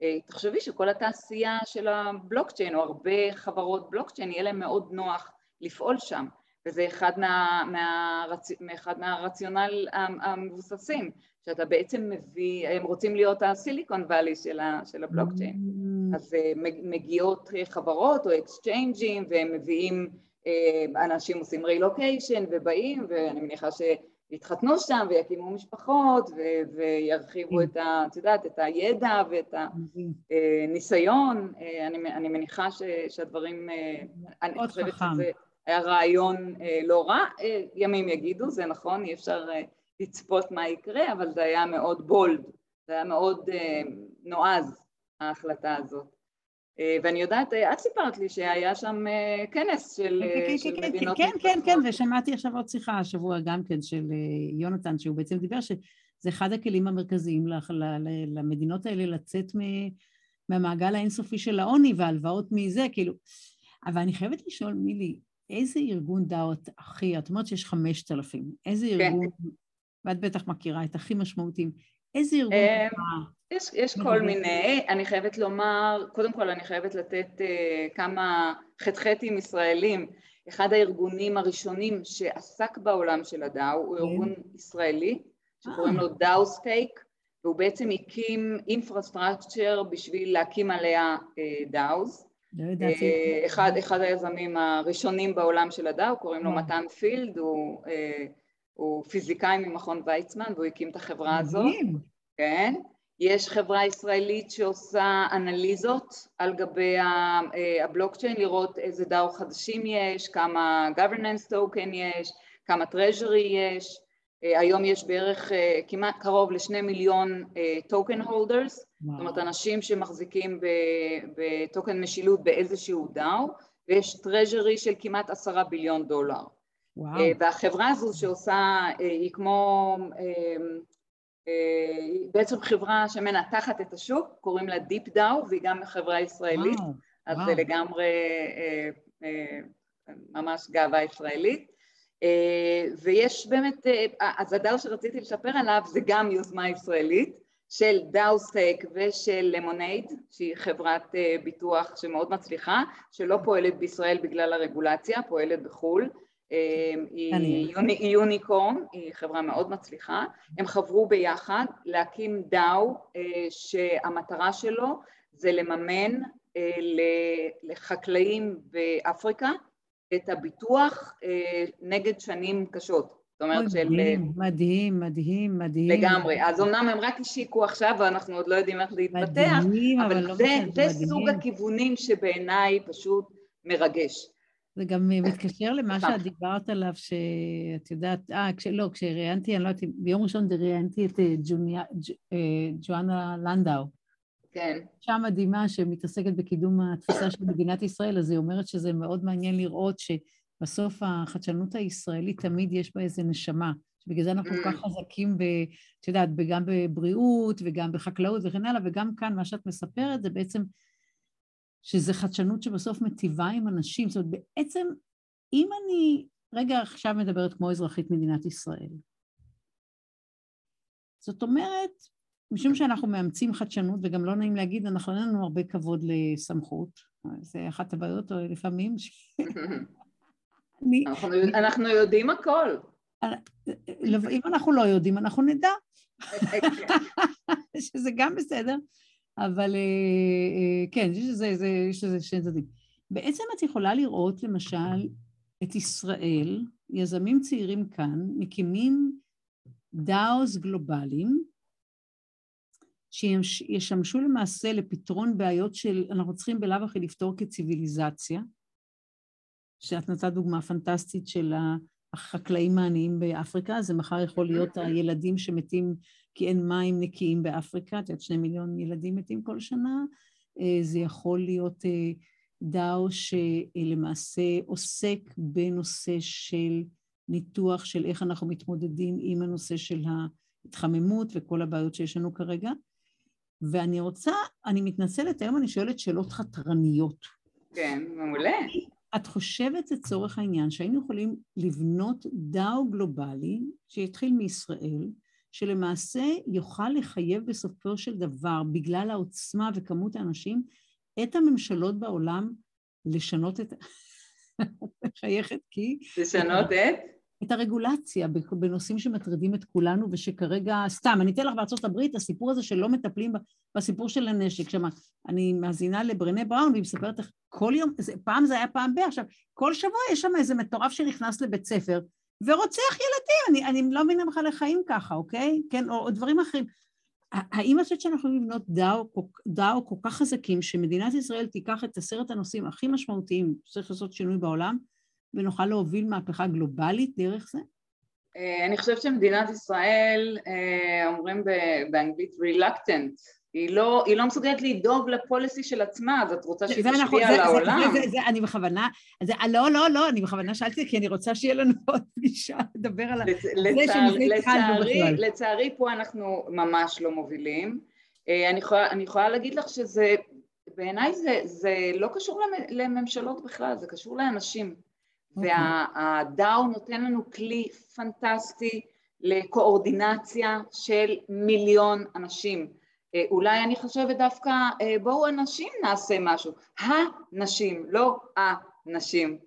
אה, תחשבי שכל התעשייה של הבלוקצ'יין או הרבה חברות בלוקצ'יין יהיה להם מאוד נוח לפעול שם וזה אחד, מה, מהרצ... אחד מהרציונל המבוססים שאתה בעצם מביא, הם רוצים להיות הסיליקון ואלי של, ה... של הבלוקצ'יין mm. אז מגיעות חברות או אקסצ'יינג'ים והם מביאים אנשים עושים רילוקיישן ובאים, ואני מניחה שיתחתנו שם ויקימו משפחות וירחיבו כן. את, ה, את יודעת, את הידע ואת הניסיון. אני, אני מניחה ש, שהדברים, אני חושבת שזה היה רעיון לא רע, ימים יגידו, זה נכון, אי אפשר לצפות מה יקרה, אבל זה היה מאוד בולד, זה היה מאוד נועז, ההחלטה הזאת. אה, ואני יודעת, אה, את סיפרת לי שהיה שם אה, כנס של, כן, כן, של כן, מדינות... כן, כן, כן, ושמעתי עכשיו עוד שיחה השבוע גם כן של יונתן, שהוא בעצם דיבר שזה אחד הכלים המרכזיים למדינות האלה לצאת מהמעגל האינסופי של העוני וההלוואות מזה, כאילו... אבל אני חייבת לשאול, מילי, איזה ארגון דאו את הכי, את אומרת שיש חמשת אלפים, איזה ארגון, כן. ואת בטח מכירה את הכי משמעותיים, איזה ארגון יש, יש כל מיני, אני חייבת לומר, קודם כל אני חייבת לתת uh, כמה חטחטים ישראלים. אחד הארגונים הראשונים שעסק בעולם של הדאו הוא כן. ארגון ישראלי שקוראים לו DAOstack והוא בעצם הקים infrastructure בשביל להקים עליה DAOs. לא אחד, אחד היזמים הראשונים בעולם של ה DAO, קוראים לו מתן פילד, הוא, הוא פיזיקאי ממכון ויצמן והוא הקים את החברה הזאת. כן. יש חברה ישראלית שעושה אנליזות על גבי אה, הבלוקצ'יין, לראות איזה DAO חדשים יש, כמה governance token יש, כמה treasury יש, אה, היום יש בערך אה, כמעט קרוב לשני מיליון token holders, זאת אומרת אנשים שמחזיקים בטוקן משילות באיזשהו דאו, ויש treasury של כמעט עשרה ביליון דולר. וואו. והחברה הזו שעושה, היא כמו היא אה, בעצם חברה שמנתחת את השוק, קוראים לה דיפ דאו, והיא גם חברה ישראלית, וואו, אז וואו. זה לגמרי אה, אה, ממש גאווה ישראלית. ויש באמת, אז הדאו שרציתי לספר עליו זה גם יוזמה ישראלית של דאו סטייק ושל למונייד, שהיא חברת ביטוח שמאוד מצליחה, שלא פועלת בישראל בגלל הרגולציה, פועלת בחו"ל. אמ, היא יוניקורן, היא חברה מאוד מצליחה, הם חברו ביחד להקים דאו אה, שהמטרה שלו זה לממן אה, לחקלאים באפריקה את הביטוח אה, נגד שנים קשות. זאת אומרת של... מדהים, מדהים, מדהים, מדהים. לגמרי. אז אמנם הם רק השיקו עכשיו ואנחנו עוד לא יודעים איך זה יתפתח, אבל לא זה סוג הכיוונים שבעיניי פשוט מרגש. זה גם מתקשר למה שאת דיברת עליו, שאת יודעת, אה, כש, לא, כשראיינתי, אני לא יודעת, ביום ראשון ראיינתי את אה, ג'וניה, אה, ג'ואנה לנדאו. כן. אישה מדהימה שמתעסקת בקידום התפיסה של מדינת ישראל, אז היא אומרת שזה מאוד מעניין לראות שבסוף החדשנות הישראלית תמיד יש בה איזה נשמה. שבגלל זה אנחנו כל כך mm. חזקים, ב, את יודעת, גם בבריאות וגם בחקלאות וכן הלאה, וגם כאן מה שאת מספרת זה בעצם שזה חדשנות שבסוף מטיבה עם אנשים. זאת אומרת, בעצם, אם אני רגע עכשיו מדברת כמו אזרחית מדינת ישראל, זאת אומרת, משום שאנחנו מאמצים חדשנות, וגם לא נעים להגיד, אנחנו אין לנו הרבה כבוד לסמכות, זה אחת הבעיות לפעמים. ש... אני... אנחנו, אנחנו יודעים הכל. אם אנחנו לא יודעים, אנחנו נדע. שזה גם בסדר, אבל אה, אה, כן, יש לזה שני צדדים. בעצם את יכולה לראות למשל את ישראל, יזמים צעירים כאן, מקימים דאוס גלובליים, שישמשו למעשה לפתרון בעיות של, אנחנו צריכים בלאו הכי לפתור כציוויליזציה, שאת נתת דוגמה פנטסטית של החקלאים העניים באפריקה, זה מחר יכול להיות הילדים שמתים כי אין מים נקיים באפריקה, את יודעת, שני מיליון ילדים מתים כל שנה, אה, זה יכול להיות אה, דאו שלמעשה עוסק בנושא של ניתוח של איך אנחנו מתמודדים עם הנושא של ההתחממות וכל הבעיות שיש לנו כרגע. ואני רוצה, אני מתנצלת, היום אני שואלת שאלות חתרניות. כן, מעולה. את חושבת לצורך העניין שהיינו יכולים לבנות דאו גלובלי שיתחיל מישראל, שלמעשה יוכל לחייב בסופו של דבר, בגלל העוצמה וכמות האנשים, את הממשלות בעולם לשנות את... מחייכת כי... לשנות את? את הרגולציה בנושאים שמטרידים את כולנו ושכרגע, סתם, אני אתן לך בארצות הברית, הסיפור הזה שלא מטפלים בסיפור של הנשק, שמה, אני מאזינה לברנה בראון והיא מספרת איך כל יום, זה, פעם זה היה פעם ב, עכשיו, כל שבוע יש שם איזה מטורף שנכנס לבית ספר ורוצח ילדים, אני, אני לא מבינה בכלל איך חיים ככה, אוקיי? כן, או, או דברים אחרים. האם את חושבת שאנחנו יכולים לבנות דאו, דאו כל כך חזקים שמדינת ישראל תיקח את עשרת הנושאים הכי משמעותיים שצריך לעשות שינוי בעולם ונוכל להוביל מהפכה גלובלית דרך זה? אה, אני חושבת שמדינת ישראל, אה, אומרים באנגלית reluctant, היא לא, היא לא מסוגלת לדאוג לפוליסי של עצמה, אז את רוצה שהיא תשפיע על העולם? זה, זה, זה, אני בכוונה, זה, לא, לא, לא, אני בכוונה שאלתי, כי אני רוצה שיהיה לנו עוד פגישה לדבר על לצ, זה שמזה התחלנו בכלל. לצערי פה אנחנו ממש לא מובילים. אה, אני יכולה, אני יכולה להגיד לך שזה, בעיניי זה, זה לא קשור לממשלות בכלל, זה קשור לאנשים. אוקיי. והדאו נותן לנו כלי פנטסטי לקואורדינציה של מיליון אנשים. אה, אולי אני חושבת דווקא אה, בואו הנשים נעשה משהו, הנשים, לא הנשים.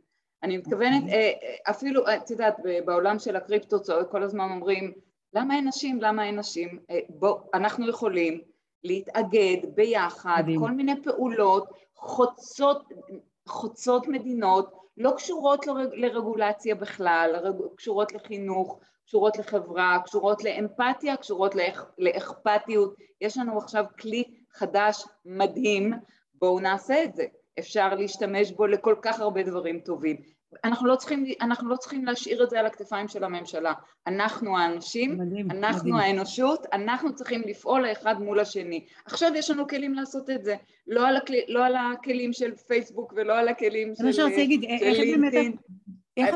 אני מתכוונת, אוקיי. אה, אפילו, את יודעת, בעולם של הקריפטו כל הזמן אומרים, למה אין נשים? למה אין נשים? בואו, אנחנו יכולים להתאגד ביחד. כל מיני פעולות חוצות, חוצות מדינות, לא קשורות לרגולציה בכלל, קשורות לחינוך, קשורות לחברה, קשורות לאמפתיה, קשורות לאכ... לאכפתיות. יש לנו עכשיו כלי חדש מדהים, בואו נעשה את זה. אפשר להשתמש בו לכל כך הרבה דברים טובים. אנחנו לא צריכים, אנחנו לא צריכים להשאיר את זה על הכתפיים של הממשלה. אנחנו האנשים, מדהים, אנחנו מדהים. האנושות, אנחנו צריכים לפעול האחד מול השני. עכשיו יש לנו כלים לעשות את זה, לא על, הכלי, לא על הכלים של פייסבוק ולא על הכלים של, של לינקדאין.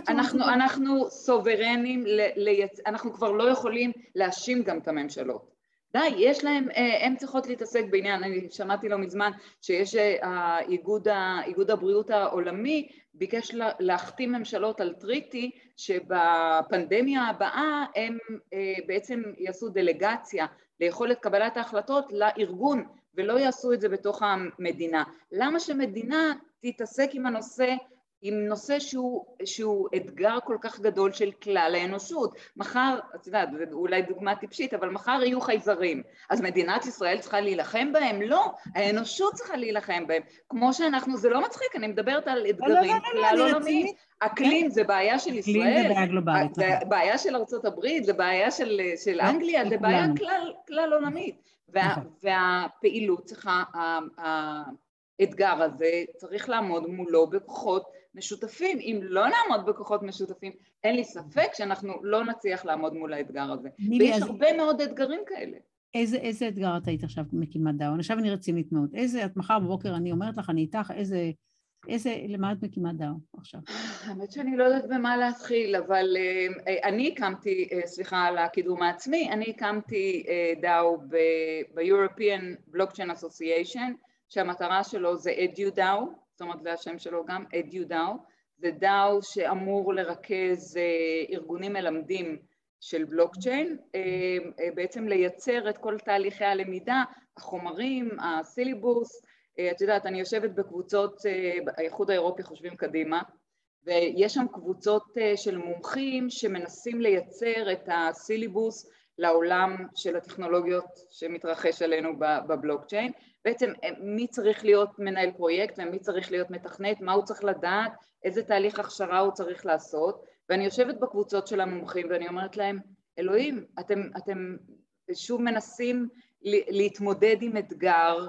אנחנו, אנחנו סוברנים, לייצ... אנחנו כבר לא יכולים להאשים גם את הממשלות. די, יש להם, אה, הן צריכות להתעסק בעניין, אני שמעתי לא מזמן שיש אה, איגוד, איגוד הבריאות העולמי ביקש להחתים ממשלות על טריטי שבפנדמיה הבאה הם אה, בעצם יעשו דלגציה ליכולת קבלת ההחלטות לארגון ולא יעשו את זה בתוך המדינה. למה שמדינה תתעסק עם הנושא עם נושא שהוא, שהוא אתגר כל כך גדול של כלל האנושות. מחר, את יודעת, זו אולי דוגמה טיפשית, אבל מחר יהיו חייזרים. אז מדינת ישראל צריכה להילחם בהם? לא, האנושות צריכה להילחם בהם. כמו שאנחנו, זה לא מצחיק, אני מדברת על אתגרים כלל עולמיים. אקלים זה בעיה של ישראל, אקלים זה בעיה גלובלית. זה נכון. בעיה של ארצות הברית, זה בעיה של, של אנגליה, זה בעיה כלל, כלל עולמית. וה, נכון. והפעילות צריכה, האתגר הזה צריך לעמוד מולו בכוחות משותפים. אם לא נעמוד בכוחות משותפים, אין לי ספק שאנחנו לא נצליח לעמוד מול האתגר הזה. ויש אז... הרבה מאוד אתגרים כאלה. איזה, איזה אתגר את היית עכשיו מקימת DAO? עכשיו אני רצינית מאוד. איזה, את מחר בבוקר, אני אומרת לך, אני איתך, איזה, איזה, למה את מקימת DAO עכשיו? האמת שאני לא יודעת במה להתחיל, אבל אה, אני הקמתי, אה, סליחה על הקידום העצמי, אני הקמתי אה, DAO ב-European Blockchain Association, שהמטרה שלו זה EduDAO, זאת אומרת זה השם שלו גם, EduDAO, זה DAO שאמור לרכז אה, ארגונים מלמדים של בלוקצ'יין, אה, אה, בעצם לייצר את כל תהליכי הלמידה, החומרים, הסילבוס, את יודעת, אני יושבת בקבוצות, האיחוד האירופי חושבים קדימה, ויש שם קבוצות של מומחים שמנסים לייצר את הסילבוס לעולם של הטכנולוגיות שמתרחש עלינו בבלוקצ'יין, בעצם אה, מי צריך להיות מנהל פרויקט ומי צריך להיות מתכנת, מה הוא צריך לדעת, איזה תהליך הכשרה הוא צריך לעשות, ואני יושבת בקבוצות של המומחים ואני אומרת להם, אלוהים, אתם, אתם שוב מנסים להתמודד עם אתגר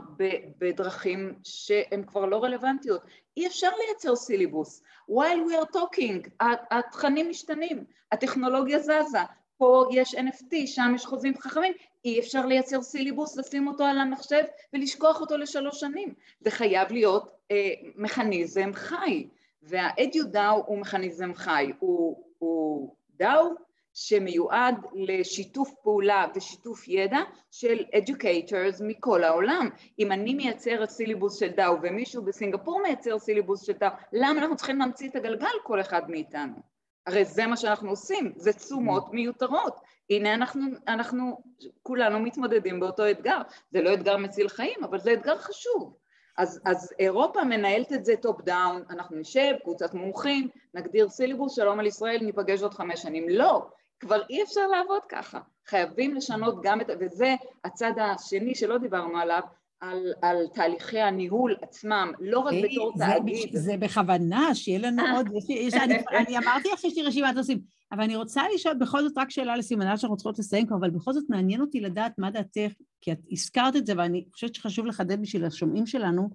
בדרכים שהן כבר לא רלוונטיות. אי אפשר לייצר סילבוס. while we are talking, התכנים משתנים, הטכנולוגיה זזה, פה יש NFT, שם יש חוזים חכמים, אי אפשר לייצר סילבוס, לשים אותו על המחשב ולשכוח אותו לשלוש שנים. זה חייב להיות אה, מכניזם חי, וה-EduDAO הוא מכניזם חי, הוא, הוא DAO שמיועד לשיתוף פעולה ושיתוף ידע של educators מכל העולם. אם אני מייצרת סילבוס של דאו ומישהו בסינגפור מייצר סילבוס של דאו, למה אנחנו צריכים להמציא את הגלגל כל אחד מאיתנו? הרי זה מה שאנחנו עושים, זה תשומות מיותרות. הנה אנחנו, אנחנו כולנו מתמודדים באותו אתגר. זה לא אתגר מציל חיים, אבל זה אתגר חשוב. אז, אז אירופה מנהלת את זה top down, אנחנו נשב, קבוצת מומחים, נגדיר סילבוס, שלום על ישראל, ניפגש עוד חמש שנים. לא, כבר אי אפשר לעבוד ככה. חייבים לשנות גם את, וזה הצד השני שלא דיברנו עליו, על, על תהליכי הניהול עצמם, לא רק בתור זה, תאגיד. זה בכוונה, שיהיה לנו עוד, יש, יש, אני, אני אמרתי לך שיש לי רשימת נושאים, אבל אני רוצה לשאול בכל זאת רק שאלה לסימנה שאנחנו צריכות לסיים כבר, אבל בכל זאת מעניין אותי לדעת מה דעתך, כי את הזכרת את זה ואני חושבת שחשוב לחדד בשביל השומעים שלנו.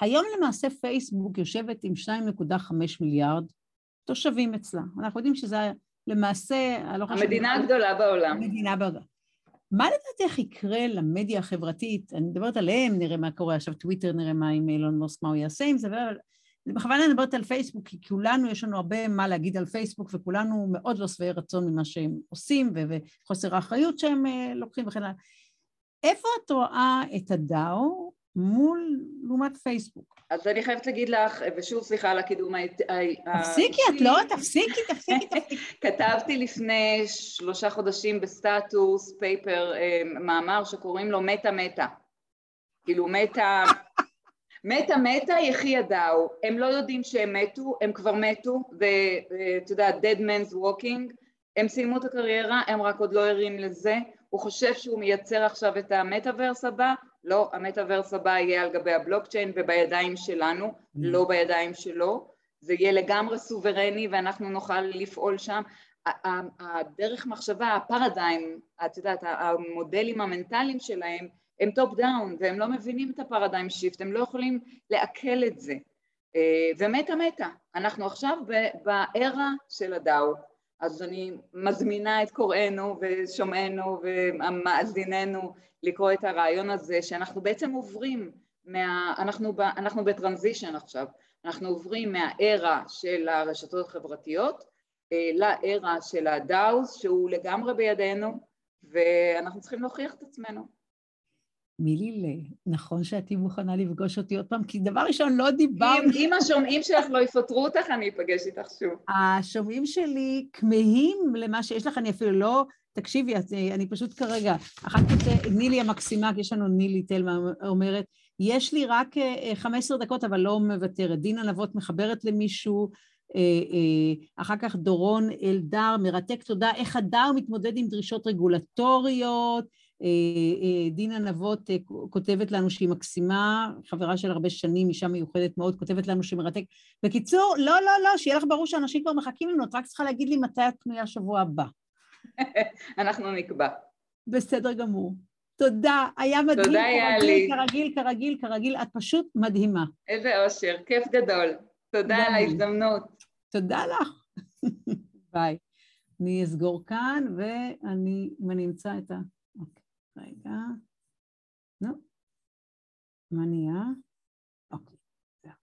היום למעשה פייסבוק יושבת עם 2.5 מיליארד תושבים אצלה. אנחנו יודעים שזה למעשה... לא המדינה הגדולה בעולם. המדינה בעולם. מה לדעתך יקרה למדיה החברתית? אני מדברת עליהם, נראה מה קורה עכשיו, טוויטר, נראה מה עם אילון מוסק, מה הוא יעשה עם זה, אבל בכוונה אני מדברת על פייסבוק, כי כולנו, יש לנו הרבה מה להגיד על פייסבוק, וכולנו מאוד לא שבעי רצון ממה שהם עושים, וחוסר האחריות שהם אה, לוקחים וכן הלאה. איפה את רואה את הדאו מול, לעומת פייסבוק? אז אני חייבת להגיד לך, ושוב סליחה על הקידום האישי. תפסיקי, את לא, תפסיקי, תפסיקי, תפסיקי. כתבתי לפני שלושה חודשים בסטטוס, פייפר, אה, מאמר שקוראים לו מטה מטה. כאילו מטה... מתה מתה יחי הדאו, הם לא יודעים שהם מתו, הם כבר מתו, ואתה יודע, dead man's walking, הם סיימו את הקריירה, הם רק עוד לא ערים לזה, הוא חושב שהוא מייצר עכשיו את המטאוורס הבא, לא, המטאוורס הבא יהיה על גבי הבלוקצ'יין ובידיים שלנו, mm. לא בידיים שלו, זה יהיה לגמרי סוברני ואנחנו נוכל לפעול שם. הדרך מחשבה, הפרדיים, את יודעת, המודלים המנטליים שלהם הם top down והם לא מבינים את ה paradigm shift, הם לא יכולים לעכל את זה. אה, ומטה מטה, אנחנו עכשיו ב era של ה DAO, אז אני מזמינה את קוראינו ושומעינו ומאזיננו לקרוא את הרעיון הזה שאנחנו בעצם עוברים, מה, אנחנו, ב, אנחנו ב transition עכשיו, אנחנו עוברים מה era של הרשתות החברתיות אה, לארה של הדאוס שהוא לגמרי בידינו ואנחנו צריכים להוכיח את עצמנו. מילי, נכון שאת תהיי מוכנה לפגוש אותי עוד פעם? כי דבר ראשון, לא דיברנו... אם, השומעים שלך לא יפטרו אותך, אני אפגש איתך שוב. השומעים שלי כמהים למה שיש לך, אני אפילו לא... תקשיבי, אני פשוט כרגע, אחת כך נילי המקסימה, יש לנו נילי תלמה אומרת, יש לי רק 15 אה, דקות אבל לא מוותרת. דינה נבות מחברת למישהו, אה, אה, אחר כך דורון אלדר, מרתק תודה, איך הדר מתמודד עם דרישות רגולטוריות, אה, אה, דינה נבות אה, כותבת לנו שהיא מקסימה, חברה של הרבה שנים, אישה מיוחדת מאוד, כותבת לנו שהיא מרתק. בקיצור, לא, לא, לא, שיהיה לך ברור שאנשים כבר מחכים לנו, את רק צריכה להגיד לי מתי את פנויה שבוע הבא. אנחנו נקבע. בסדר גמור. תודה, היה מדהים. תודה, יאלי. כרגיל, כרגיל, כרגיל, את פשוט מדהימה. איזה אושר, כיף גדול. תודה על ההזדמנות. תודה לך. ביי. אני אסגור כאן, ואני, אם אני אמצא את ה... אוקיי. רגע. נו. מה נהיה?